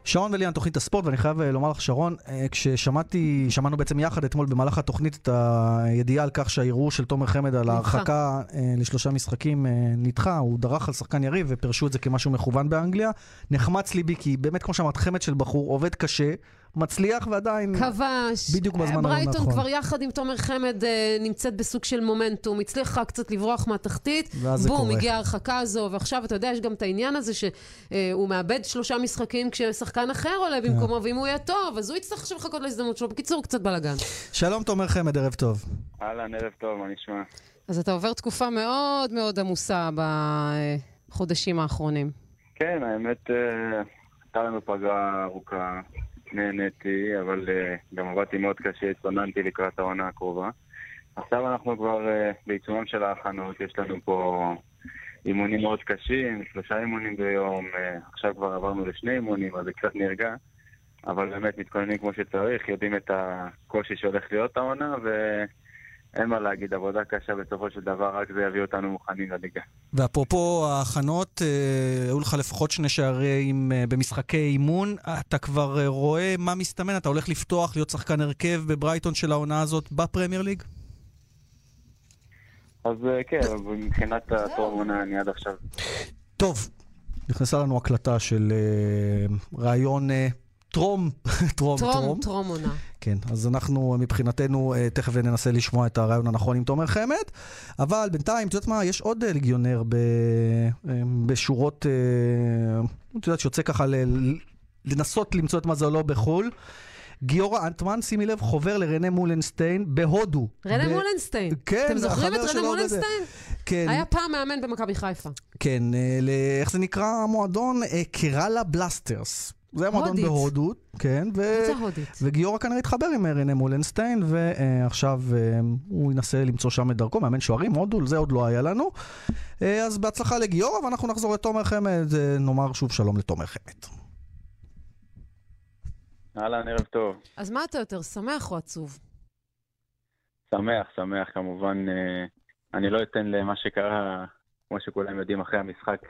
שרון וליאן, תוכנית הספורט, ואני חייב אה, לומר לך, שרון, אה, כששמעתי, שמענו בעצם יחד אתמול במהלך התוכנית את הידיעה על כך שהערעור של תומר חמד על. ההרחקה אה, לשלושה משחקים נדחה, הוא דרך על שחקן יריב ופירשו את זה כמשהו מכוון באנגליה. נחמץ ליבי, כי באמת, כמו שאמרת, חמד של בחור, עובד קשה, מצליח ועדיין... כבש. בדיוק בזמן הלא ברייטון נכון. כבר יחד עם תומר חמד אה, נמצאת בסוג של מומנטום, הצליחה קצת לברוח מהתחתית. ואז זה בום. הגיעה ההרחקה הזו, ועכשיו אתה יודע, יש גם את העניין הזה שהוא מאבד שלושה משחקים כששחקן אחר עולה כן. במקומו, ואם הוא יהיה טוב, אז הוא יצטרך עכשיו לחכות להזדמנות שלו. בקיצור, קצת בלאגן. שלום תומר חמד, ערב טוב. אהלן, ערב טוב, מה נשמע? אז אתה עובר תקופה מאוד מאוד עמוסה בחודשים האחרונים. כן, האמת, אה, הייתה לנו פגרה ארוכה, נהניתי, אבל אה, גם עבדתי מאוד קשה, התכוננתי לקראת העונה הקרובה. עכשיו אנחנו כבר אה, בעיצומם של ההכנות, יש לנו פה אימונים מאוד קשים, שלושה אימונים ביום, אה, עכשיו כבר עברנו לשני אימונים, אז זה קצת נרגע. אבל באמת מתכוננים כמו שצריך, יודעים את הקושי שהולך להיות העונה, ואין מה להגיד, עבודה קשה בסופו של דבר, רק זה יביא אותנו מוכנים לליגה. ואפרופו ההכנות, אה, היו לך לפחות שני שערים אה, במשחקי אימון. אתה כבר אה, רואה מה מסתמן? אתה הולך לפתוח, להיות שחקן הרכב בברייטון של העונה הזאת בפרמייר ליג? אז כן, מבחינת הטרום עונה אני עד עכשיו. טוב, נכנסה לנו הקלטה של אה, רעיון אה, טרום, טרום, טרום, טרום. טרום עונה. כן, אז אנחנו מבחינתנו אה, תכף ננסה לשמוע את הרעיון הנכון עם תומר חמד, אבל בינתיים, את יודעת מה, יש עוד אה, ליגיונר ב, אה, בשורות, אה, את יודעת, שיוצא ככה ל, לנסות למצוא את מזלו בחו"ל. גיורא אנטמן, שימי לב, חובר לרנה מולנסטיין בהודו. רנה ב- מולנסטיין. כן, אתם זוכרים את רנה מולנסטיין? כן. היה פעם מאמן במכבי חיפה. כן, אה, ל- איך זה נקרא המועדון? אה, קראלה בלסטרס. זה המועדון הודית. בהודו, כן, ו... וגיורא כנראה התחבר עם רנה מולנסטיין, ועכשיו אה, הוא ינסה למצוא שם את דרכו, מאמן שוערים, הודו, זה עוד לא היה לנו. אה, אז בהצלחה לגיורא, ואנחנו נחזור לתומר חמד, אה, נאמר שוב שלום לתומר חמד. אהלן, ערב טוב. אז מה אתה יותר, שמח או עצוב? שמח, שמח, כמובן. אני לא אתן למה שקרה, כמו שכולם יודעים אחרי המשחק,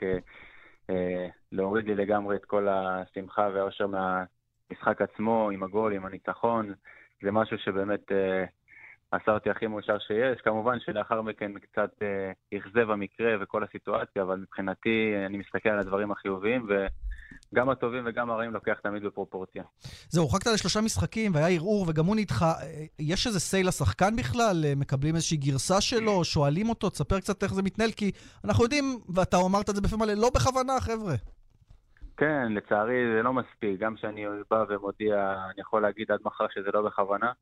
להוריד לי לגמרי את כל השמחה והאושר מהמשחק עצמו, עם הגול, עם הניצחון. זה משהו שבאמת אה, עשה אותי הכי מאושר שיש. כמובן שלאחר מכן קצת אה, אכזב המקרה וכל הסיטואציה, אבל מבחינתי אני מסתכל על הדברים החיוביים, וגם הטובים וגם הרעים לוקח תמיד בפרופורציה. זהו, הורחקת לשלושה משחקים והיה ערעור וגם הוא נדחה. אה, יש איזה סיי לשחקן בכלל? אה, מקבלים איזושהי גרסה שלו? [clears throat] שואלים אותו? תספר קצת איך זה מתנהל, כי אנחנו יודעים, ואתה אמרת את זה בפה מלא, לא בכוונה, חבר'ה. כן, לצערי זה לא מספיק. גם כשאני בא ומודיע, אני יכול להגיד עד מחר שזה לא בכוונה.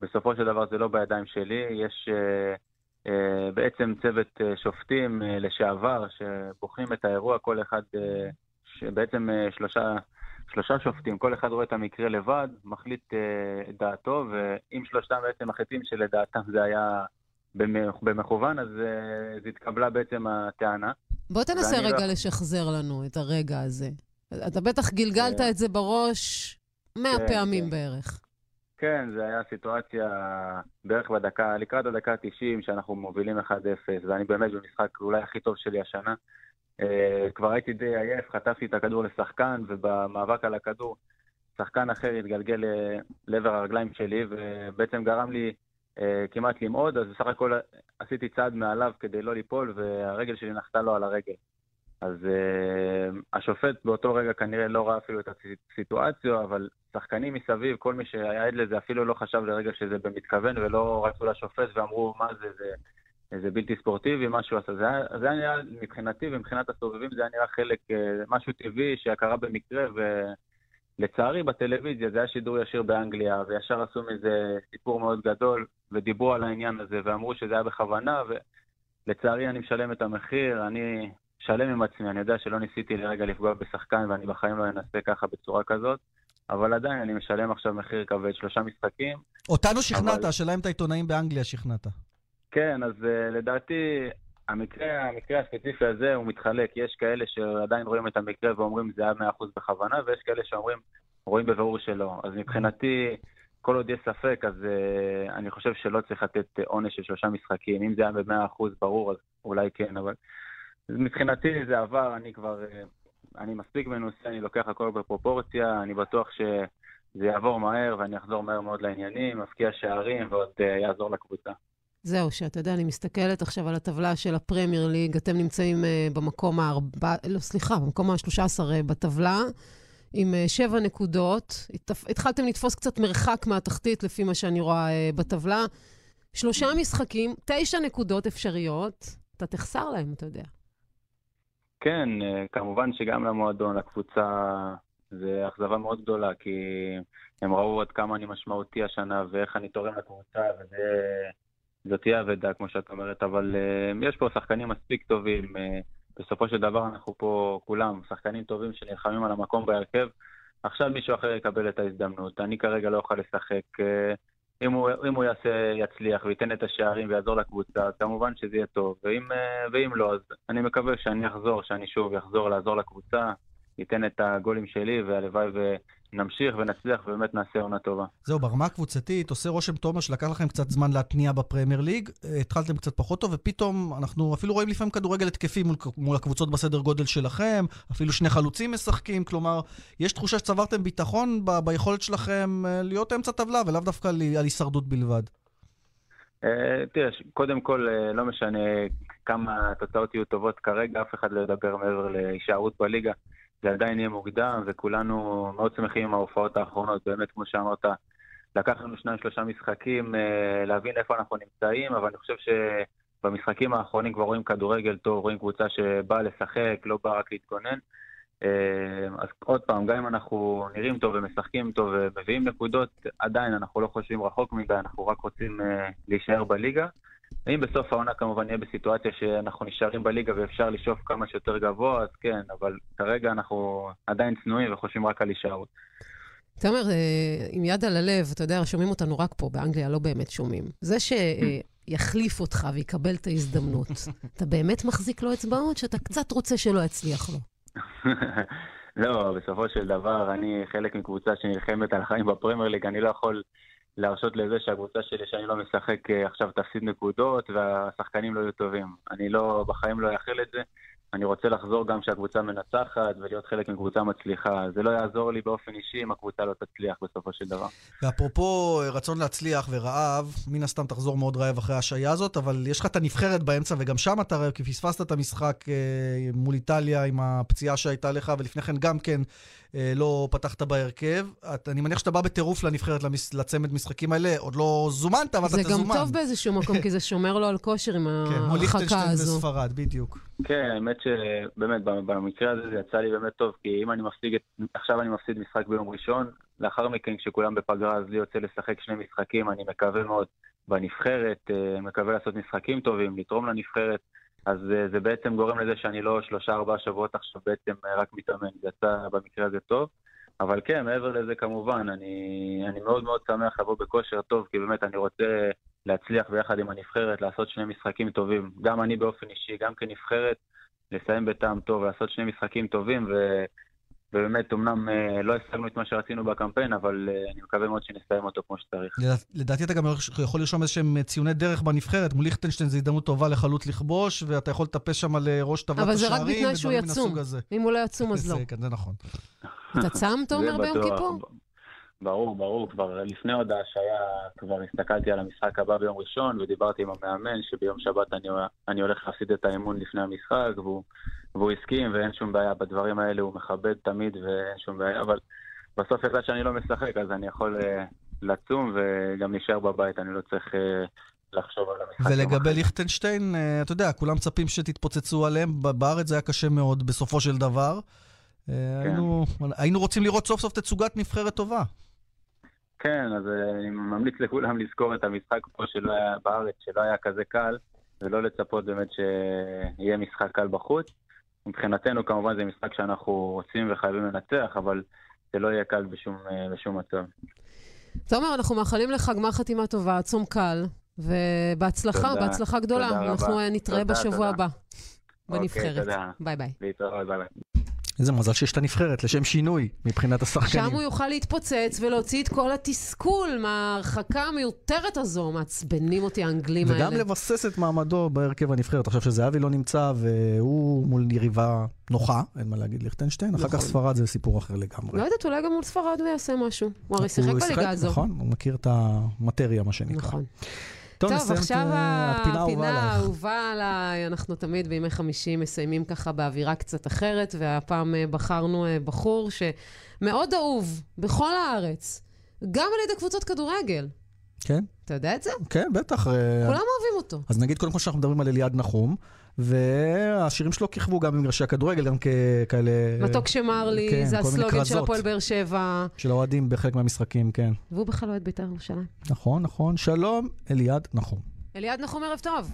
בסופו של דבר זה לא בידיים שלי. יש אה, אה, בעצם צוות אה, שופטים אה, לשעבר שבוחנים את האירוע, כל אחד, אה, בעצם אה, שלושה, שלושה שופטים, כל אחד רואה את המקרה לבד, מחליט אה, את דעתו, ואם שלושתם בעצם מחליטים שלדעתם זה היה במכ- במכוון, אז אה, אז התקבלה בעצם הטענה. בוא תנסה ואני לא- רגע לשחזר לנו את הרגע הזה. אתה בטח גלגלת כן. את זה בראש מאה כן, פעמים כן. בערך. כן, זה היה סיטואציה בערך בדקה, לקראת הדקה ה-90, שאנחנו מובילים 1-0, ואני באמת במשחק אולי הכי טוב שלי השנה. אה, כבר הייתי די עייף, חטפתי את הכדור לשחקן, ובמאבק על הכדור, שחקן אחר התגלגל ל- לעבר הרגליים שלי, ובעצם גרם לי אה, כמעט למעוד, אז בסך הכל עשיתי צעד מעליו כדי לא ליפול, והרגל שלי נחתה לו על הרגל. אז uh, השופט באותו רגע כנראה לא ראה אפילו את הסיטואציה, אבל שחקנים מסביב, כל מי שהיה עד לזה אפילו לא חשב לרגע שזה במתכוון, ולא רצו לשופט ואמרו, מה זה, זה, זה בלתי ספורטיבי, מה שהוא עשה. זה היה, זה היה נראה מבחינתי ומבחינת הסובבים, זה היה נראה חלק, uh, משהו טבעי שקרה במקרה, ולצערי בטלוויזיה זה היה שידור ישיר באנגליה, וישר עשו מזה סיפור מאוד גדול, ודיברו על העניין הזה, ואמרו שזה היה בכוונה, ולצערי אני משלם את המחיר, אני... שלם עם עצמי, אני יודע שלא ניסיתי לרגע לפגוע בשחקן ואני בחיים לא אנסה ככה בצורה כזאת, אבל עדיין אני משלם עכשיו מחיר כבד, שלושה משחקים. אותנו שכנעת, אבל- השאלה אם את העיתונאים באנגליה שכנעת. כן, אז uh, לדעתי המקרה, המקרה הספציפי הזה הוא מתחלק. יש כאלה שעדיין רואים את המקרה ואומרים זה היה 100% בכוונה, ויש כאלה שאומרים, רואים בבירור שלא. אז מבחינתי, כל עוד יש ספק, אז uh, אני חושב שלא צריך לתת uh, עונש של שלושה משחקים. אם זה היה ב-100% ברור, אז אולי כן, אבל מבחינתי זה עבר, אני כבר, אה, אני מספיק מנוסה, אני לוקח הכל בפרופורציה, אני בטוח שזה יעבור מהר ואני אחזור מהר מאוד לעניינים, מבקיע שערים ועוד אה, יעזור לקבוצה. זהו, שאתה יודע, אני מסתכלת עכשיו על הטבלה של הפרמייר ליג, אתם נמצאים uh, במקום הארבע... לא, סליחה, במקום ה-13 uh, בטבלה, עם uh, שבע נקודות. התפ... התחלתם לתפוס קצת מרחק מהתחתית, לפי מה שאני רואה uh, בטבלה. שלושה משחקים, תשע נקודות אפשריות. אתה תחסר להם, אתה יודע. כן, אה, כמובן שגם למועדון, לקבוצה, זה אכזבה מאוד גדולה, כי הם ראו עד כמה אני משמעותי השנה ואיך אני תורם לקבוצה, וזאת תהיה אבדה, כמו שאת אומרת, אבל uh, יש פה שחקנים מספיק טובים. Uh, בסופו של דבר אנחנו פה כולם, שחקנים טובים שנלחמים על המקום בהרכב. עכשיו מישהו אחר יקבל את ההזדמנות. אני כרגע לא אוכל לשחק. Uh, אם הוא, אם הוא יעשה, יצליח וייתן את השערים ויעזור לקבוצה, כמובן שזה יהיה טוב. ואם, אה, ואם לא, אז אני מקווה שאני אחזור, שאני שוב אחזור לעזור לקבוצה, ייתן את הגולים שלי, והלוואי ונמשיך ונצליח ובאמת נעשה עונה טובה. זהו, ברמה הקבוצתית, עושה רושם תומר שלקח לכם קצת זמן להתניע בפרמייר ליג, התחלתם קצת פחות טוב, ופתאום אנחנו אפילו רואים לפעמים כדורגל התקפי מול, מול הקבוצות בסדר גודל שלכם, אפילו שני חלוצים משחקים, כלומר, יש תחושה שצברתם ביטחון ב- ביכולת שלכם אה, להיות אמצע טבלה, ולאו דווקא על, הישרדות בלבד. אה, תראה, קודם כל, אה, לא משנה כמה התוצאות יהיו טובות כרגע, אף אחד לא ידבר מעבר להישארות בליגה. זה עדיין יהיה מוקדם, וכולנו מאוד שמחים עם ההופעות האחרונות. באמת, כמו שאמרת, לקח לנו שניים, שלושה משחקים אה, להבין איפה אנחנו נמצאים, אבל אני חושב שבמשחקים האחרונים כבר רואים כדורגל טוב, רואים קבוצה שבאה לשחק, לא באה רק להתכונן. אה, אז עוד פעם, גם אם אנחנו נראים טוב ומשחקים טוב ומביאים נקודות, עדיין אנחנו לא חושבים רחוק מדי, אנחנו רק רוצים אה, להישאר בליגה. אם בסוף העונה כמובן נהיה בסיטואציה שאנחנו נשארים בליגה ואפשר לשאוף כמה שיותר גבוה, אז כן, אבל כרגע אנחנו עדיין צנועים וחושבים רק על הישארות. תומר, אה, עם יד על הלב, אתה יודע, שומעים אותנו רק פה, באנגליה לא באמת שומעים. זה שיחליף אותך ויקבל את ההזדמנות, אתה באמת מחזיק לו אצבעות שאתה קצת רוצה שלא יצליח לו? [laughs] לא, בסופו של דבר, אני חלק מקבוצה שנלחמת על החיים בפרמייר ליג, אני לא יכול להרשות לזה שהקבוצה שלי, שאני לא משחק אה, עכשיו, תפסיד נקודות והשחקנים לא יהיו טובים. אני לא, בחיים לא אאחל את זה. אני רוצה לחזור גם כשהקבוצה מנצחת ולהיות חלק מקבוצה מצליחה. זה לא יעזור לי באופן אישי אם הקבוצה לא תצליח בסופו של דבר. ואפרופו אה, רצון להצליח ורעב, מן הסתם תחזור מאוד רעב אחרי ההשעיה הזאת, אבל יש לך את הנבחרת באמצע, וגם שם אתה רעב, כי פספסת את המשחק אה, מול איטליה עם הפציעה שהייתה לך, ולפני כן גם כן לא פתחת בהרכב. את, אני מניח שאתה בא בטירוף לנבחרת, למס, לצמד משחקים האלה, עוד לא זומנת, אבל אתה זה תזומן. גם טוב באיזשהו מקום, כי זה שומר לו על כושר עם כן, ההרחקה ליכטנשטיין הזו. וספרד, בדיוק. כן, האמת שבאמת, במקרה הזה זה יצא לי באמת טוב, כי אם אני מפסיד, את- עכשיו אני מפסיד משחק ביום ראשון, לאחר מכן כשכולם בפגרה אז לי יוצא לשחק שני משחקים, אני מקווה מאוד בנבחרת, אה, מקווה לעשות משחקים טובים, לתרום לנבחרת, אז אה, זה בעצם גורם לזה שאני לא שלושה ארבעה שבועות עכשיו בעצם אה, רק מתאמן, זה יצא במקרה הזה טוב. אבל כן, מעבר לזה כמובן, אני, אני מאוד מאוד שמח לבוא בכושר טוב, כי באמת אני רוצה להצליח ביחד עם הנבחרת, לעשות שני משחקים טובים. גם אני באופן אישי, גם כנבחרת, לסיים בטעם טוב, לעשות שני משחקים טובים, ו... ובאמת, אמנם אה, לא השגנו את מה שרצינו בקמפיין, אבל אה, אני מקווה מאוד שנסיים אותו כמו שצריך. לדע- לדעתי אתה גם יכול לרשום איזשהם ציוני דרך בנבחרת. מול ליכטנשטיין זו הזדמנות טובה לחלוץ לכבוש, ואתה יכול לטפס שם על אה, ראש טבלת אבל זה השערים, רק בתנאי שהוא יצום. אם הוא לא יצום, אז לא. [laughs] זה, כן, זה נכון. אתה צם, זה ביום. כיפור? ברור, ברור, כבר לפני עוד ההשעיה, כבר הסתכלתי על המשחק הבא ביום ראשון, ודיברתי עם המאמן שביום שבת אני, אני הולך להפסיד את האמון לפני המשחק, והוא, והוא הסכים, ואין שום בעיה בדברים האלה, הוא מכבד תמיד ואין שום בעיה, אבל בסוף יצא שאני לא משחק, אז אני יכול אה, לצום וגם להישאר בבית, אני לא צריך אה, לחשוב על המשחק. ולגבי. ליכטנשטיין, אה, אתה יודע, כולם מצפים שתתפוצצו עליהם. בארץ זה היה קשה מאוד בסופו של דבר. כן. היינו, היינו רוצים לראות סוף סוף תצוגת נבחרת טובה. כן, אז אה, אני ממליץ לכולם לזכור את המשחק פה שלא היה בארץ, שלא היה כזה קל, ולא לצפות באמת שיהיה משחק קל בחוץ. מבחינתנו כמובן זה משחק שאנחנו רוצים וחייבים לנצח, אבל זה לא יהיה קל בשום, אה, בשום מצב. תומר, אנחנו מאחלים לך גמר חתימה טובה, צום קל, ובהצלחה, תודה, בהצלחה גדולה. תודה רבה. אנחנו אה, נתראה תודה, בשבוע תודה. הבא אוקיי, בנבחרת. תודה. ביי ביי. להתראות, ביי ביי. איזה מזל שיש את הנבחרת, לשם שינוי, מבחינת השחקנים. שם הוא יוכל להתפוצץ ולהוציא את כל התסכול מההרחקה המיותרת הזו. מעצבנים אותי האנגלים האלה. וגם לבסס את מעמדו בהרכב הנבחרת. עכשיו שזהבי לא נמצא והוא מול יריבה נוחה, אין מה להגיד ליכטנשטיין, אחר כך נכון. ספרד זה סיפור אחר לגמרי. לא יודעת, אולי גם מול ספרד הוא יעשה משהו. הוא הרי שיחק בליגה הזו. נכון, הוא מכיר את המטריה, מה שנקרא. נכון. טוב, טוב, עכשיו אה, הפינה האהובה עליי. אנחנו תמיד בימי חמישי מסיימים ככה באווירה קצת אחרת, והפעם אה, בחרנו אה, בחור שמאוד אהוב בכל הארץ, גם על ידי קבוצות כדורגל. כן, אתה יודע את זה? כן, בטח. כולם אוהבים אותו. אז נגיד קודם כל שאנחנו מדברים על אליעד נחום, והשירים שלו כיכבו גם במגרשי הכדורגל, גם ככאלה... מתוק שמר לי, כן, זה הסלוגן של. הפועל באר שבע, של האוהדים בחלק מהמשחקים, כן. והוא בכלל אוהד בית"ר ירושלים. נכון, נכון. שלום, אליעד נחום. אליעד נחום, ערב טוב.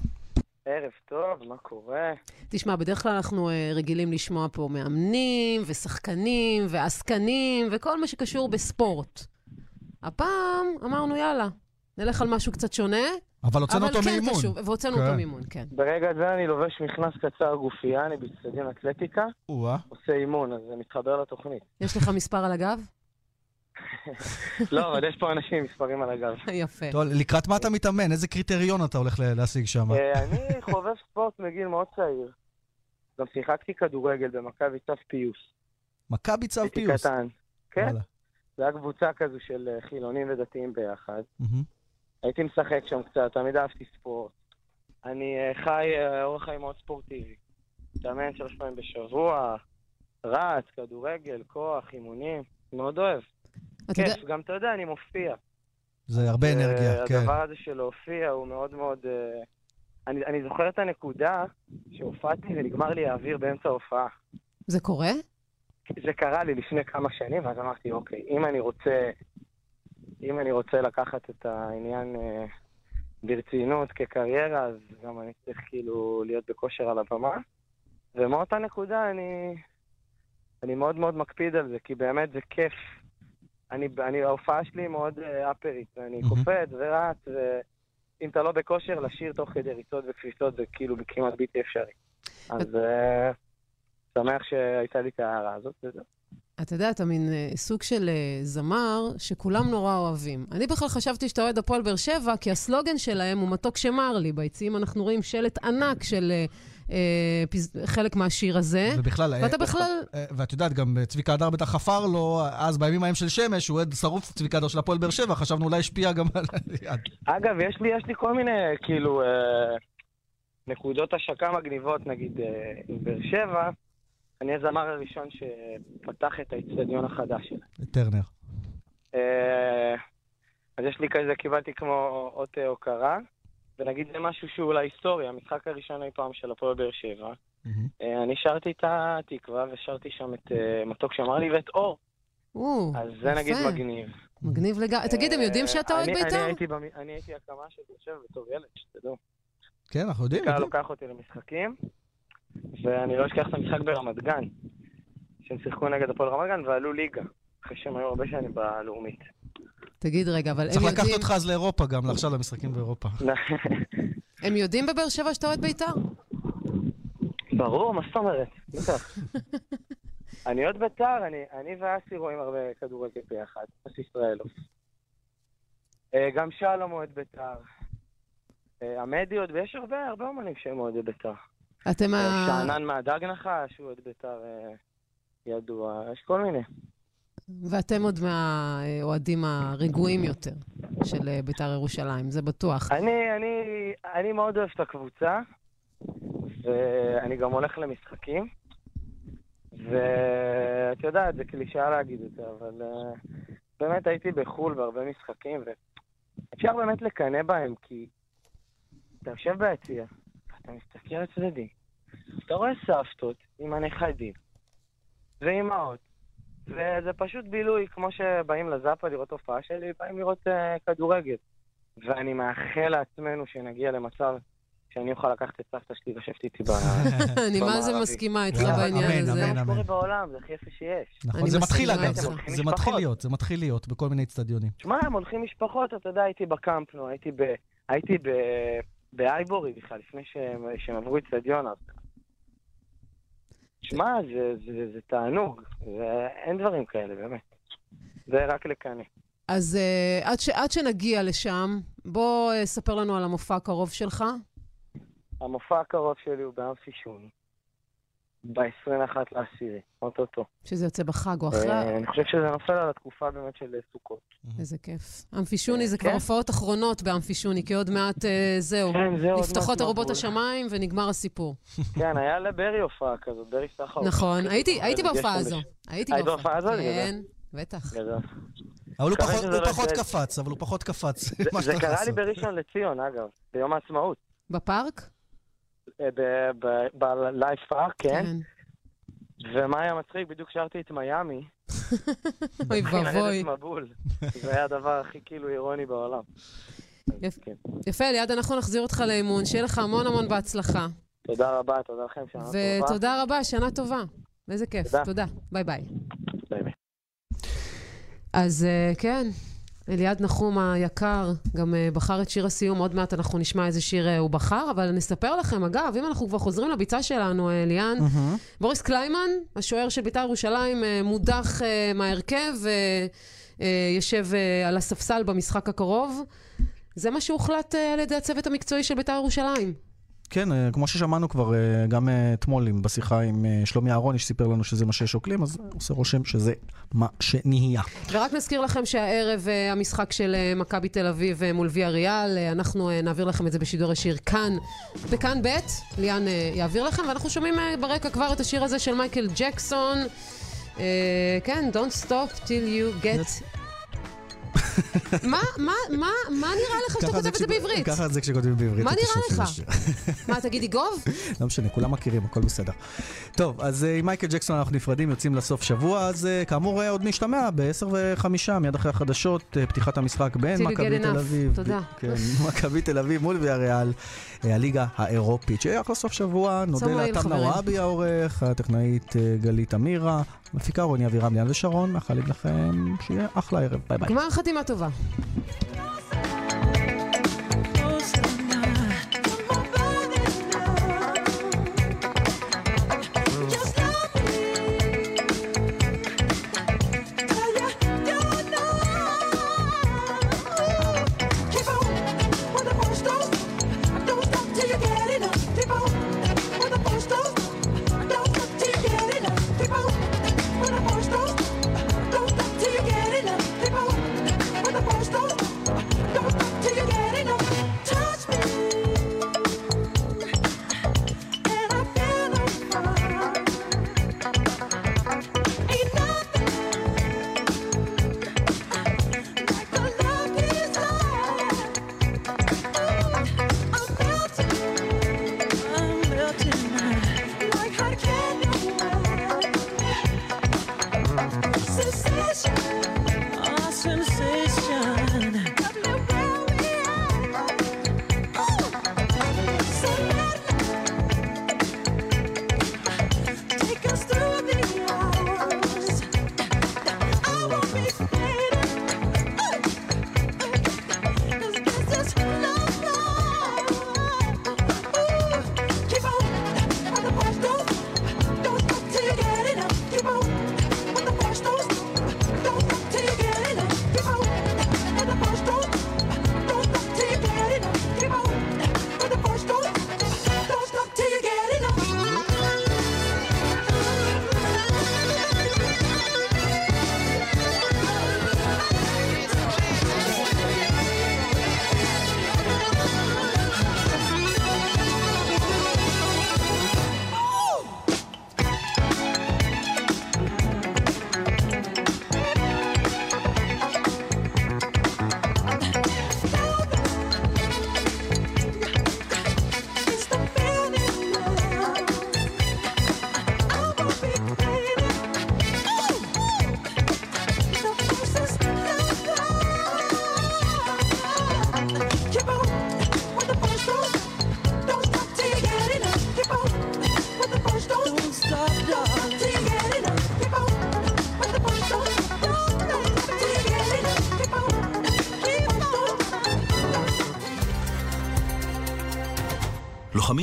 ערב טוב, מה קורה? תשמע, בדרך כלל אנחנו אה, רגילים לשמוע פה מאמנים ושחקנים ועסקנים וכל מה שקשור בספורט. הפעם אמרנו, יאללה, נלך על משהו קצת שונה. אבל הוצאנו אותו כן מאימון. קשור, והוצאנו כן. אותו מאימון, כן. ברגע זה אני לובש מכנס קצר גופייה, אני באצטדיון אתלטיקה, או-אה. עושה אימון, אז זה מתחבר לתוכנית. יש לך מספר על הגב? [laughs] לא, אבל יש פה אנשים עם מספרים על הגב. [laughs] יפה. טוב, לקראת מה אתה מתאמן? איזה קריטריון אתה הולך ל- להשיג שם? אה, אני חובב ספורט מגיל מאוד צעיר. גם שיחקתי כדורגל במכבי צו פיוס. מכבי צו הייתי פיוס. קטן. כן. זה היה קבוצה כזו של אה, חילונים ודתיים ביחד. הייתי משחק שם קצת, תמיד אהבתי ספורט. אני אה, חי אה, אורח חיים מאוד ספורטיבי. מתאמן שלוש פעמים בשבוע, רץ, כדורגל, כוח, אימונים, מאוד אוהב. אתה יודע- כיף, גם אתה יודע, אני מופיע. זה הרבה אנרגיה, אה, כן. הדבר הזה של להופיע הוא מאוד מאוד... אני, אני זוכר את הנקודה שהופעתי ונגמר לי האוויר באמצע ההופעה. זה קורה? זה קרה לי לפני כמה שנים, ואז אמרתי, אוקיי, אם אני רוצה, אם אני רוצה לקחת את העניין אה, ברצינות כקריירה, אז גם אני צריך כאילו להיות בכושר על הבמה. ומאותה נקודה אני, אני מאוד מאוד מקפיד על זה, כי באמת זה כיף. אני, אני, ההופעה שלי מאוד אה, אפרית, ואני מהמם. קופץ ורץ, ואם אתה לא בכושר, לשיר תוך כדי ריצות וקפיצות זה כאילו כמעט בלתי אפשרי. אז אה, שמח שהייתה לי את ההערה הזאת, וזהו. אתה יודע, אתה מין אה, סוג של אה, זמר שכולם נורא אוהבים. אני בכלל חשבתי שאתה אוהד הפועל באר שבע, כי הסלוגן שלהם הוא מתוק שמר לי. ביציעים אנחנו רואים שלט ענק של אה, אה, פז... חלק מהשיר הזה. ובכלל, ואתה אה, בכלל... אה, ואת יודעת, גם צביקה הדר בטח חפר לו, אז בימים ההם של שמש, הוא אוהד שרוף צביקה הדר של הפועל באר שבע, חשבנו אולי השפיע גם על... אגב, יש לי, יש לי כל מיני, כאילו, אה, נקודות השקה מגניבות, נגיד, אה, עם באר שבע. אני הזמר הראשון שפתח את האיצטדיון החדש שלה. טרנר. אה, אז יש לי כזה, קיבלתי כמו אות אה, הוקרה, ונגיד זה משהו שהוא אולי היסטוריה, המשחק הראשון אי פעם של הפועל באר שבע. אה, אני שרתי את התקווה ושרתי שם את מתוק שאמר לי ואת אור. או, אז זה נגיד. מגניב. מגניב לגמרי. תגיד, הם יודעים שאתה אוהד אני- בית"ר? אני הייתי הקמה של באר שבע בתור ילד, שתדעו. כן, אנחנו יודעים. קהל יודעים. לוקח אותי למשחקים, ואני לא אשכח את המשחק ברמת גן, שהם שיחקו נגד הפועל רמת גן ועלו ליגה, אחרי שהם היו הרבה שנים בלאומית. תגיד רגע, אבל הם צריך לקחת יודעים... אותך אז לאירופה גם, עכשיו למשחקים באירופה. [laughs] הם יודעים בבאר שבע שאתה אוהד בית"ר? ברור, מה זאת אומרת? [laughs] בטח. אני עוד בית"ר, אני, אני ואסי רואים הרבה כדורגל ביחד, אסי ישראלוב. אה, גם שלום אוהד בית"ר. אה, עמדי עוד, ויש הרבה, הרבה אומנים שהם אוהדי בית"ר. אתם ה... אה, שאנן מהדג נחש, הוא אוהד בית"ר אה, ידוע, יש כל מיני. ואתם עוד מהאוהדים הרגועים יותר של אה, בית"ר ירושלים, זה בטוח. אני, אני, אני מאוד אוהב את הקבוצה, ואני גם הולך למשחקים. ואת יודעת, זה קלישאה להגיד את זה, אבל uh, באמת הייתי בחו"ל בהרבה משחקים, ואפשר באמת לקנא בהם, כי אתה יושב ביציע, אתה מסתכל לצדדי, אתה רואה סבתות עם הנכדים, ואימהות, וזה פשוט בילוי, כמו שבאים לזאפה לראות הופעה שלי, באים לראות uh, כדורגל. ואני מאחל לעצמנו שנגיע למצב שאני אוכל לקחת את סבתא שלי לשבת איתי ב... [laughs] אני מה זה במערבי. מסכימה איתך בעניין הזה. זה מה שקורה. בעולם, זה הכי יפה שיש. נכון, זה מתחיל אגב. זה מתחיל להיות, זה מתחיל להיות בכל מיני אצטדיונים. שמע, הם הולכים משפחות, אתה יודע, הייתי בקמפנו, הייתי ב... הייתי ב... באייבורי בכלל, לפני שהם, שהם עברו אצטדיון אז. שמע, זה, זה, זה תענוג, ואין דברים כאלה, באמת. זה רק לקנא. אז uh, עד, ש, עד שנגיע לשם, בוא uh, ספר לנו על המופע הקרוב שלך. המופע הקרוב שלי הוא באמפי שוני, ב-21 לעשירי, אוטוטו. שזה יוצא בחג או אחרי... אה, אני חושב שזה נופל על התקופה באמת של סוכות. איזה כיף. אמפי שוני זה כבר כן. הופעות אחרונות באמפי שוני, כי עוד מעט אה, זהו. כן, זהו, נפתחות ארובות. השמיים ונגמר הסיפור. [laughs] כן, היה לברי הופעה כזאת, ברי סחר. נכון, הייתי בהופעה הזו. הייתי היית בהופעה הזו? כן, בטח. גדול. אבל הוא [laughs] פחות- הוא לא פחות. קפץ, אבל הוא פחות קפץ. זה- קרה לי. בראשון לציון, אגב, ביום העצמאות. בפארק? אה, בלייב פארק, כן. ומה היה מצחיק? בדיוק שרתי את מיאמי. [laughs] אוי ואבוי. זה היה הדבר הכי כאילו אירוני בעולם. כן. יפה, אליעד, אנחנו נחזיר אותך לאימון. שיהיה לך המון המון בהצלחה. תודה רבה, תודה לכם, שנה טובה. ותודה רבה, שנה טובה. איזה כיף. תודה. תודה. ביי ביי. ביי ביי. אז אה, כן, אליעד נחום היקר גם אה, בחר את שיר הסיום, עוד מעט אנחנו נשמע איזה שיר אה, הוא בחר, אבל נספר לכם, אגב, אם אנחנו כבר חוזרים לביצה שלנו, אה, ליאן, אמ-המ. בוריס קליימן, השוער של בית"ר ירושלים, מודח מההרכב, יושב על הספסל במשחק הקרוב. זה מה שהוחלט על ידי הצוות המקצועי של בית"ר ירושלים. כן, אה, כמו ששמענו כבר אה, גם אה, אתמול בשיחה עם שלומי אהרוני, שסיפר לנו שזה מה ששוקלים, אז עושה רושם שזה מה שנהיה. ורק נזכיר לכם שהערב המשחק של מכבי תל אביב מול ויה ריאל, אנחנו נעביר לכם את זה בשידור ישיר כאן, בכאן ב', ליאן יעביר לכם, ואנחנו שומעים ברקע כבר את השיר הזה של מייקל ג'קסון. כן, Don't stop till you get מה, מה, מה, מה נראה לך שאתה כותב את זה בעברית? ככה זה כשכותבים בעברית. מה נראה לך? [laughs] מה, תגידי גוב? לא משנה, כולם מכירים, הכל בסדר. טוב, אז אה, עם מייקל ג'קסון אנחנו נפרדים, יוצאים לסוף שבוע, אז אה, כאמור אה, עוד נשתמע ב-10 ו-5, מיד אחרי החדשות, פתיחת המשחק בין מכבי תל אביב. תודה. כן, [laughs] מכבי תל אביב מול ויה ריאל, הליגה האירופית. שיהיה אחלה סוף שבוע, נודה לאתם נוואבי העורך, הטכנאית גלית אמירה. מפיקה רוני אבירם, ליאן ושרון, מאחלים לכם שיהיה אחלה ערב. ביי ביי. גמר חתימה טובה. conversation.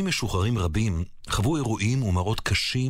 משוחררים רבים חוו אירועים ומראות קשים